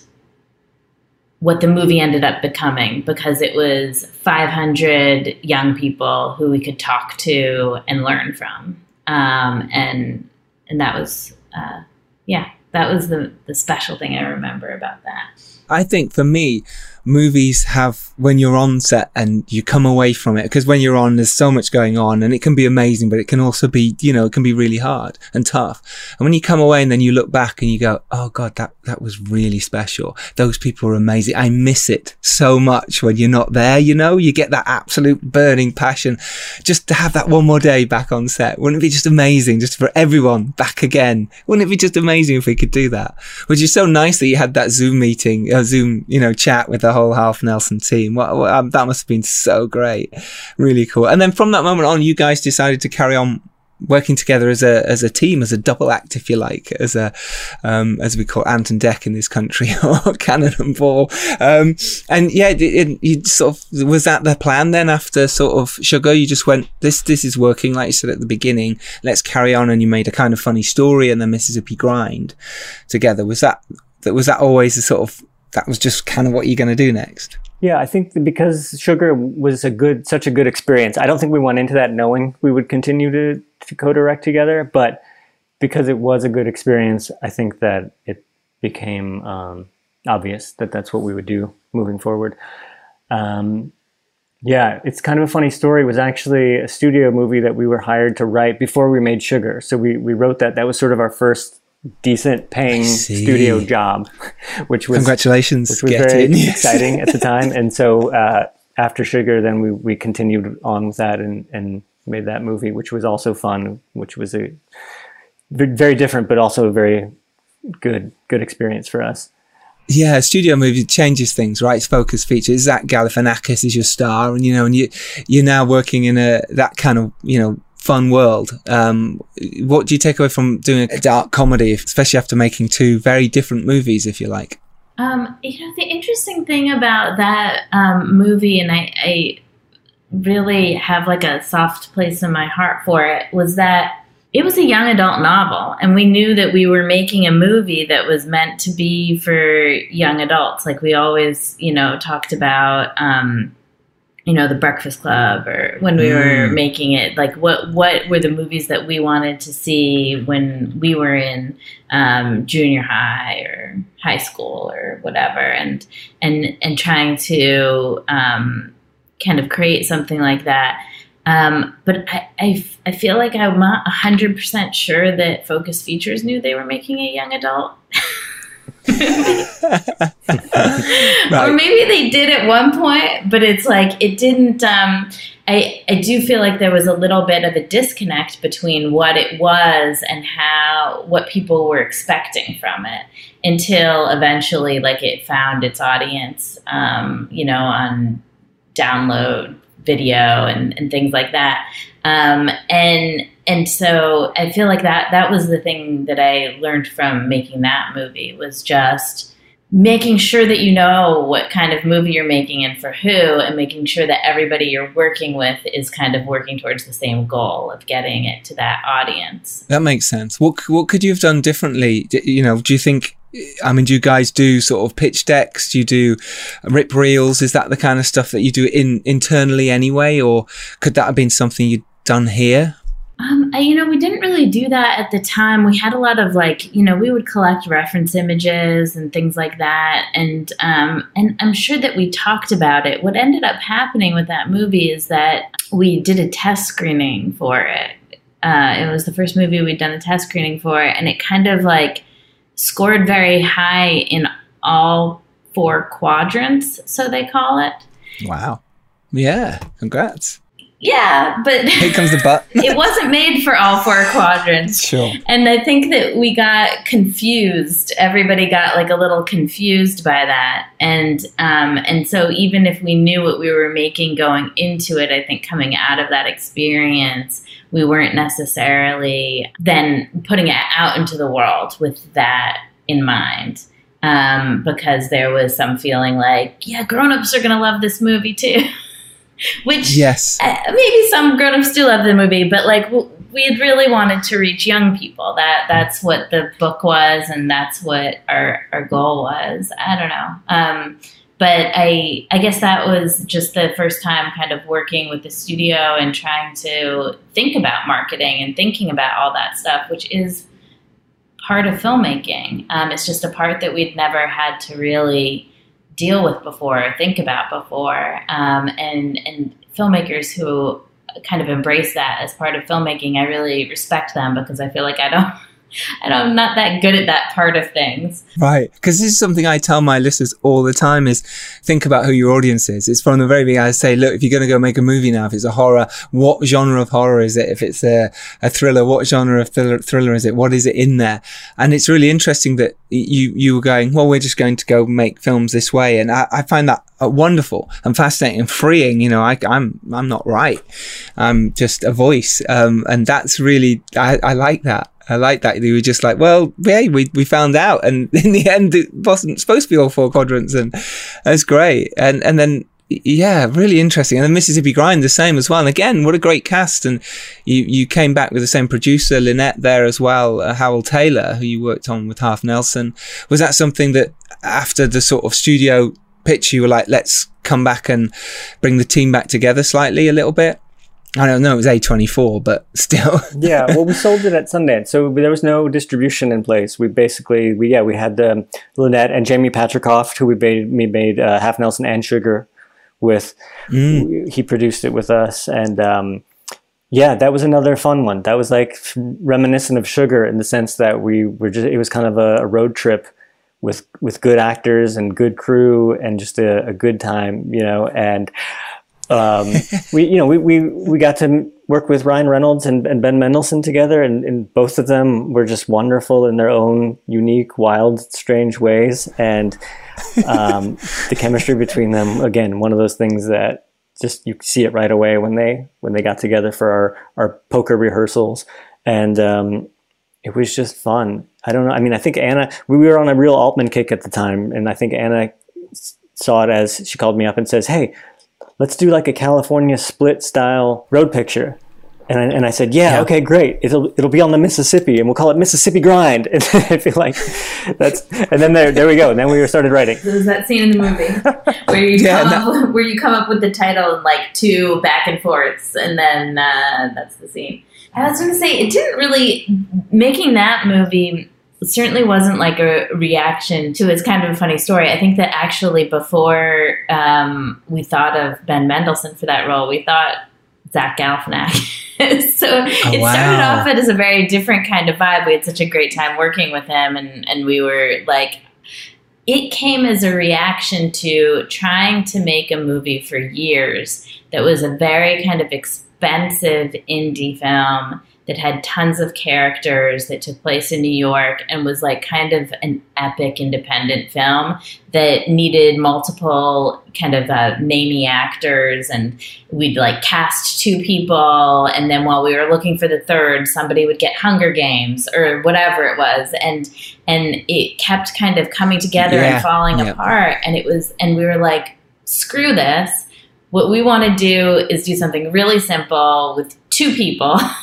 what the movie ended up becoming because it was 500 young people who we could talk to and learn from. Um, and and that was uh, yeah, that was the the special thing I remember about that. I think for me, movies have when you're on set and you come away from it because when you're on there's so much going on and it can be amazing but it can also be you know it can be really hard and tough. And when you come away and then you look back and you go oh god that that was really special. Those people are amazing. I miss it so much when you're not there you know? You get that absolute burning passion. Just to have that one more day back on set wouldn't it be just amazing? Just for everyone back again. Wouldn't it be just amazing if we could do that? Which is so nice that you had that zoom meeting a zoom you know chat with whole Half Nelson team. What, what, um, that must have been so great. Really cool. And then from that moment on, you guys decided to carry on working together as a as a team, as a double act, if you like, as a um, as we call Ant and Dec in this country, or Cannon and Ball. Um, and yeah, it, it, you sort of was that the plan then? After sort of Sugar, you just went this this is working, like you said at the beginning. Let's carry on, and you made a kind of funny story, and the Mississippi Grind together. Was that that was that always the sort of that was just kind of what you're going to do next. Yeah, I think because Sugar was a good, such a good experience. I don't think we went into that knowing we would continue to, to co-direct together, but because it was a good experience, I think that it became um, obvious that that's what we would do moving forward. Um, yeah, it's kind of a funny story. It was actually a studio movie that we were hired to write before we made Sugar. So we, we wrote that. That was sort of our first decent paying studio job, which was congratulations, which was Get very in. exciting at the time. And so uh, after Sugar, then we we continued on with that and and made that movie, which was also fun, which was a very different, but also a very good good experience for us. Yeah, studio movie changes things, right? It's focus features. Zach Galifianakis is your star, and you know, and you you're now working in a that kind of you know fun world. Um, what do you take away from doing a dark comedy, especially after making two very different movies, if you like? Um, you know, the interesting thing about that um, movie, and I, I really have like a soft place in my heart for it, was that it was a young adult novel and we knew that we were making a movie that was meant to be for young adults like we always you know talked about um, you know the breakfast club or when we mm. were making it like what what were the movies that we wanted to see when we were in um, junior high or high school or whatever and and and trying to um, kind of create something like that um, but I, I, I feel like I'm not 100% sure that Focus Features knew they were making a young adult. right. Or maybe they did at one point, but it's like it didn't. Um, I I do feel like there was a little bit of a disconnect between what it was and how what people were expecting from it until eventually, like it found its audience. Um, you know, on download video and, and things like that. Um, and and so I feel like that that was the thing that I learned from making that movie was just making sure that you know what kind of movie you're making and for who and making sure that everybody you're working with is kind of working towards the same goal of getting it to that audience that makes sense what what could you have done differently you know do you think I mean, do you guys do sort of pitch decks? Do you do rip reels? Is that the kind of stuff that you do in internally anyway, or could that have been something you'd done here? Um, you know, we didn't really do that at the time. We had a lot of like, you know, we would collect reference images and things like that, and um, and I'm sure that we talked about it. What ended up happening with that movie is that we did a test screening for it. Uh, it was the first movie we'd done a test screening for, and it kind of like scored very high in all four quadrants, so they call it. Wow. Yeah, congrats. Yeah, but here comes the butt. it wasn't made for all four quadrants. Sure. And I think that we got confused. Everybody got like a little confused by that, and um, and so even if we knew what we were making going into it, I think coming out of that experience, we weren't necessarily then putting it out into the world with that in mind. Um, because there was some feeling like, yeah, grown-ups are going to love this movie too. Which yes, uh, maybe some grown-ups do love the movie, but like we had really wanted to reach young people. That that's what the book was, and that's what our our goal was. I don't know. Um, but I I guess that was just the first time kind of working with the studio and trying to think about marketing and thinking about all that stuff, which is part of filmmaking. Um, it's just a part that we'd never had to really deal with before or think about before. Um, and and filmmakers who kind of embrace that as part of filmmaking, I really respect them because I feel like I don't and I'm not that good at that part of things. Right. Because this is something I tell my listeners all the time is think about who your audience is. It's from the very beginning. I say, look, if you're going to go make a movie now, if it's a horror, what genre of horror is it? If it's a, a thriller, what genre of thriller, thriller is it? What is it in there? And it's really interesting that you, you were going, well, we're just going to go make films this way. And I, I find that uh, wonderful and fascinating and freeing. You know, I, am I'm, I'm not right. I'm just a voice. Um, and that's really, I, I like that. I like that. They were just like, well, yeah, we, we found out. And in the end, it wasn't supposed to be all four quadrants. And that's great. And, and then, yeah, really interesting. And then Mississippi Grind, the same as well. And again, what a great cast. And you, you came back with the same producer, Lynette, there as well, uh, Howell Taylor, who you worked on with Half Nelson. Was that something that after the sort of studio pitch, you were like, let's come back and bring the team back together slightly a little bit? I don't know, it was A24, but still. yeah, well, we sold it at Sundance, so there was no distribution in place. We basically, we yeah, we had um, Lynette and Jamie Patricof, who we made, we made uh, Half Nelson and Sugar with. Mm. He produced it with us, and um, yeah, that was another fun one. That was like reminiscent of Sugar in the sense that we were just, it was kind of a, a road trip with with good actors and good crew and just a, a good time, you know, and um, we you know we, we we got to work with Ryan Reynolds and, and Ben Mendelsohn together, and, and, both of them were just wonderful in their own unique, wild, strange ways, and um, the chemistry between them again one of those things that just you see it right away when they when they got together for our our poker rehearsals, and um, it was just fun. I don't know. I mean, I think Anna we were on a real Altman kick at the time, and I think Anna saw it as she called me up and says, "Hey." Let's do like a California split style road picture. And I, and I said, yeah, yeah, okay, great. It'll it'll be on the Mississippi, and we'll call it Mississippi Grind. And I feel like that's, and then there there we go. And then we started writing. So there's that scene in the movie where you yeah, come up, where you come up with the title and like two back and forths, and then uh, that's the scene. I was going to say it didn't really making that movie certainly wasn't like a reaction to it's kind of a funny story. I think that actually before um, we thought of Ben Mendelsohn for that role, we thought Zach Galifianakis. so oh, it wow. started off as a very different kind of vibe. We had such a great time working with him, and and we were like. It came as a reaction to trying to make a movie for years that was a very kind of expensive indie film that had tons of characters that took place in New York and was like kind of an epic independent film that needed multiple kind of uh, namey actors and we'd like cast two people and then while we were looking for the third somebody would get Hunger Games or whatever it was and and it kept kind of coming together yeah. and falling yep. apart and it was and we were like screw this what we want to do is do something really simple with two people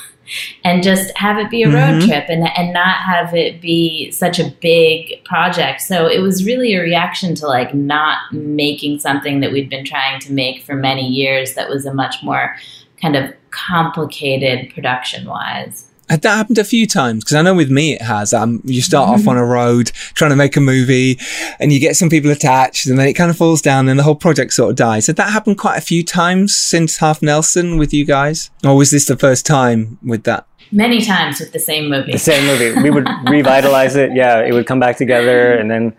and just have it be a road mm-hmm. trip and, and not have it be such a big project. So it was really a reaction to like not making something that we'd been trying to make for many years that was a much more kind of complicated production wise. Had that happened a few times? Because I know with me it has. Um, you start off on a road trying to make a movie, and you get some people attached, and then it kind of falls down, and the whole project sort of dies. Had that happened quite a few times since Half Nelson with you guys, or was this the first time with that? Many times with the same movie. The same movie. We would revitalize it. Yeah, it would come back together, and then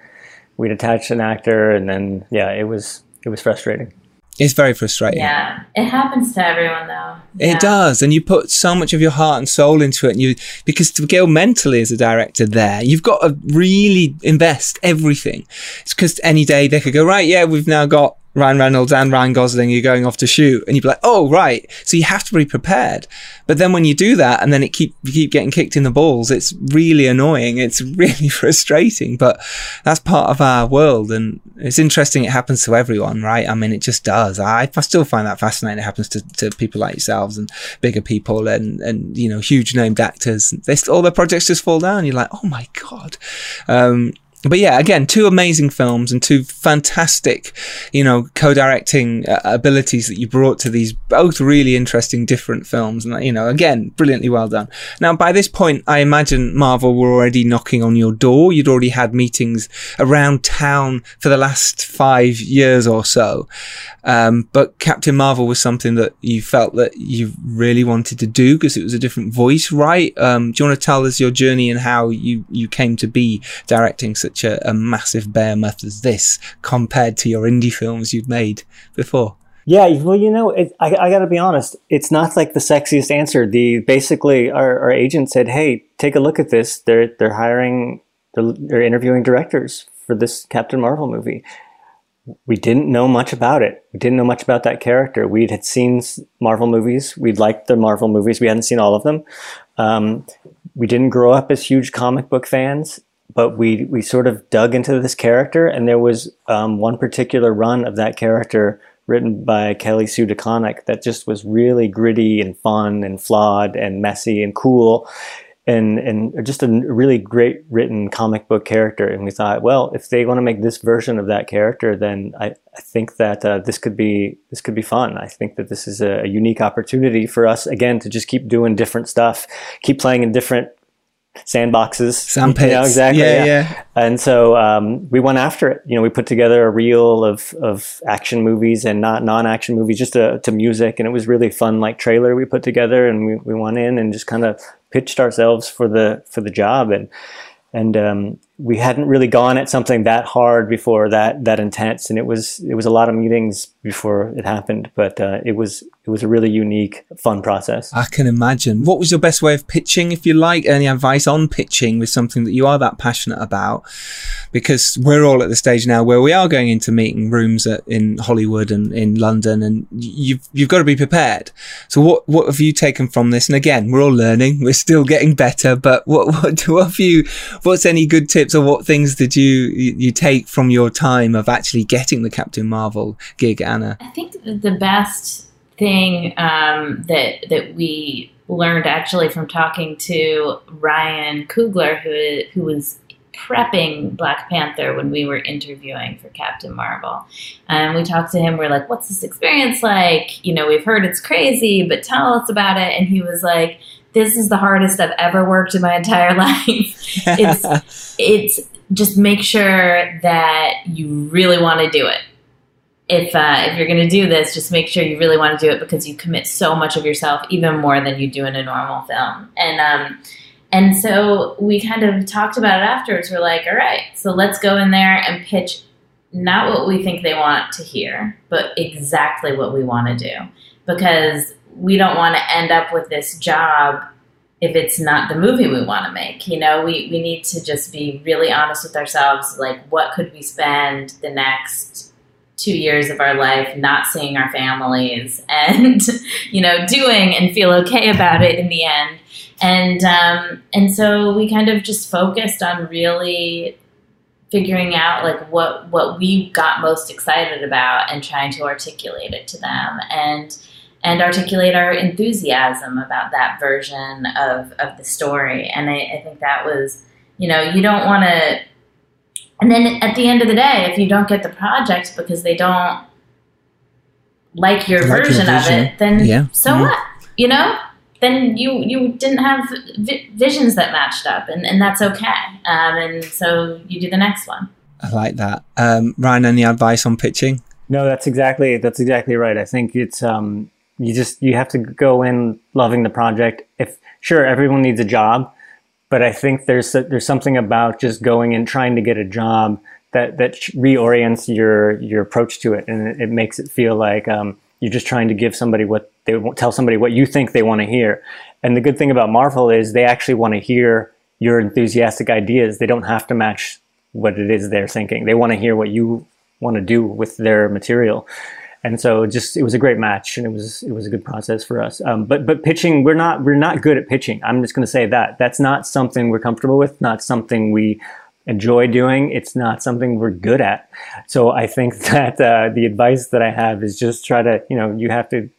we'd attach an actor, and then yeah, it was it was frustrating. It's very frustrating. Yeah, it happens to everyone though. Yeah. It does, and you put so much of your heart and soul into it, and you because to go mentally as a director there, you've got to really invest everything. It's because any day they could go right. Yeah, we've now got Ryan Reynolds and Ryan Gosling are going off to shoot, and you'd be like, "Oh, right." So you have to be prepared. But then when you do that, and then it keep you keep getting kicked in the balls, it's really annoying. It's really frustrating. But that's part of our world, and it's interesting. It happens to everyone, right? I mean, it just does. I, I still find that fascinating. It happens to, to people like yourselves and bigger people, and and you know, huge named actors. They all their projects just fall down. You're like, "Oh my god." Um, but yeah, again, two amazing films and two fantastic, you know, co-directing uh, abilities that you brought to these both really interesting, different films. And, you know, again, brilliantly well done. Now, by this point, I imagine Marvel were already knocking on your door. You'd already had meetings around town for the last five years or so. Um, but Captain Marvel was something that you felt that you really wanted to do because it was a different voice, right? Um, do you want to tell us your journey and how you, you came to be directing such a, a massive behemoth as this compared to your indie films you'd made before? Yeah, well, you know, it, I, I got to be honest. It's not like the sexiest answer. The basically, our, our agent said, "Hey, take a look at this. They're they're hiring, they're, they're interviewing directors for this Captain Marvel movie." we didn't know much about it. We didn't know much about that character. We had seen Marvel movies. We'd liked the Marvel movies. We hadn't seen all of them. Um, we didn't grow up as huge comic book fans, but we we sort of dug into this character. And there was um, one particular run of that character written by Kelly Sue DeConnick that just was really gritty and fun and flawed and messy and cool and and just a really great written comic book character. And we thought, well, if they want to make this version of that character, then I, I think that uh, this could be this could be fun. I think that this is a, a, unique opportunity for us again to just keep doing different stuff, keep playing in different sandboxes. Sandpits. You know, exactly. Yeah, yeah. yeah. And so um, we went after it. You know, we put together a reel of, of action movies and not non-action movies, just to, to music. And it was really fun, like trailer we put together and we, we went in and just kind of pitched ourselves for the, for the job. And, and um, we hadn't really gone at something that hard before that that intense and it was it was a lot of meetings before it happened but uh, it was it was a really unique fun process. I can imagine. What was your best way of pitching if you like? Any advice on pitching with something that you are that passionate about? Because we're all at the stage now where we are going into meeting rooms at, in hollywood and in london and you've you've got to be prepared. So what what have you taken from this? And again we're all learning. We're still getting better but what what, what have you what's any good tips or what things did you you take from your time of actually getting the Captain Marvel gig, Anna? I think the best thing um, that that we learned actually from talking to Ryan Coogler, who who was prepping Black Panther when we were interviewing for Captain Marvel. And we talked to him, we're like, what's this experience like? You know, we've heard it's crazy, but tell us about it. And he was like, this is the hardest I've ever worked in my entire life. it's it's just make sure that you really want to do it. If uh, if you're going to do this, just make sure you really want to do it because you commit so much of yourself, even more than you do in a normal film. And um, and so we kind of talked about it afterwards. We're like, all right, so let's go in there and pitch not what we think they want to hear, but exactly what we want to do. Because we don't want to end up with this job if it's not the movie we want to make. You know, we, we need to just be really honest with ourselves. Like, what could we spend the next two years of our life not seeing our families and, you know, doing and feel okay about it in the end? And, um, and so we kind of just focused on really figuring out like what, what we got most excited about and trying to articulate it to them. And, and articulate our enthusiasm about that version of, of the story. And I, I think that was, you know, you don't want to. And then at the end of the day, if you don't get the project because they don't like your Like your version of it, then Yeah. so Mhm. what? You know, then you you didn't have vi- visions that matched up, and, and that's okay. Um, and so you do the next one. I like that. Um, Ryan, any advice on pitching? No, that's exactly that's exactly right. I think it's um you just you have to go in loving the project. If sure everyone needs a job, but I think there's there's something about just going and trying to get a job that that reorients your your approach to it, and it, it makes it feel like um, you're just trying to give somebody what they tell somebody what you think they want to hear. And the good thing about Marvel is they actually want to hear your enthusiastic ideas. They don't have to match what it is they're thinking. They want to hear what you want to do with their material. And so just it was a great match, and it was it was a good process for us. Um, but but pitching, we're not we're not good at pitching. I'm just going to say that that's not something we're comfortable with. Not something we enjoy doing. It's not something we're good at. So I think that uh, the advice that I have is just try to you know you have to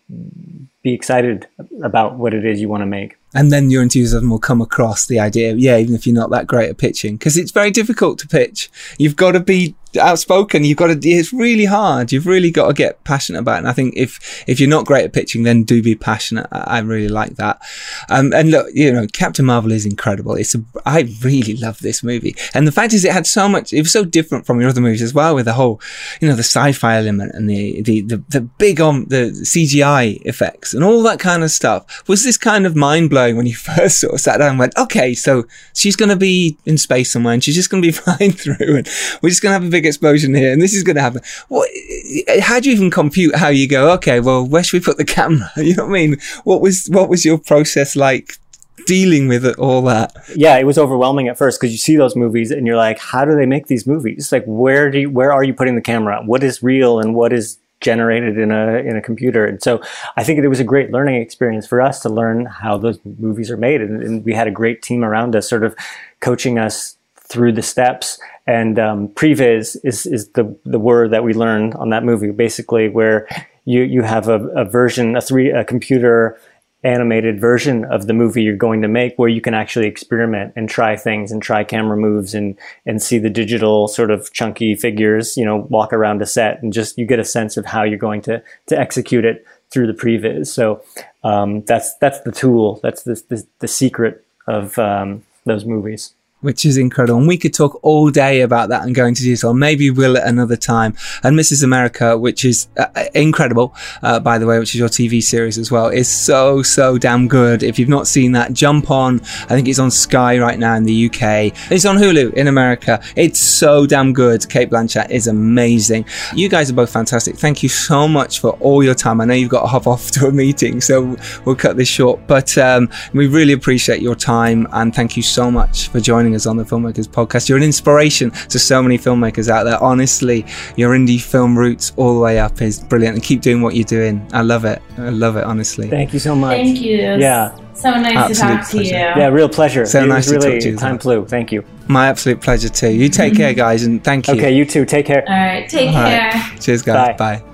be excited about what it is you want to make. and then your enthusiasm will come across the idea yeah even if you're not that great at pitching because it's very difficult to pitch you've got to be outspoken you've got to it's really hard. You've really got to get passionate about it and i think if if you're not great at pitching then do be passionate. I, I really like that. Um, and look you know captain marvel is incredible. It's a i really love this movie. And the fact is it had so much it was so different from your other movies as well with the whole you know the sci-fi element and the the the, the big on the cgi effects and all that kind of stuff. Was this kind of mind-blowing when you first sort of sat down and went okay so she's going to be in space somewhere and she's just going to be flying through and we're just going to have a big explosion here and this is going to happen what how do you even compute how you go okay well where should we put the camera you know what i mean what was what was your process like dealing with it, all that yeah, it was overwhelming at first because you see those movies and you're like, how do they make these movies? Like, where do you, where are you putting the camera? What is real and what is generated in a in a computer? And so, I think it was a great learning experience for us to learn how those movies are made, and, and we had a great team around us, sort of coaching us through the steps. And um, previs is is the the word that we learned on that movie, basically, where you you have a, a version, a three a computer animated version of the movie you're going to make where you can actually experiment and try things and try camera moves and and see the digital sort of chunky figures you know walk around a set and just you get a sense of how you're going to to execute it through the previs so um, that's that's the tool. That's the the, the secret of um, those movies which is incredible. And we could talk all day about that and go into detail. Maybe we'll at another time. And Mrs. America, which is uh, incredible, uh, by the way, which is your TV series as well, is so, so damn good. If you've not seen that, jump on. I think it's on Sky right now in the UK. It's on Hulu in America. It's so damn good. Cate Blanchett is amazing. You guys are both fantastic. Thank you so much for all your time. I know you've got to hop off to a meeting, so we'll cut this short. But um, we really appreciate your time and thank you so much for joining us on the Filmmakers Podcast. You're an inspiration to so many filmmakers out there. Honestly, your indie film roots all the way up is brilliant and keep doing what you're doing. I love it. I love it, honestly. thank you so much Thank you. Yeah. So nice Absolute to talk to you. yeah real pleasure So it nice was to really talk to you as time well. flew thank you My absolute pleasure too. You take care, guys, and thank you. okay you too take care All right. Take All right. care. Cheers, guys. Bye. Bye.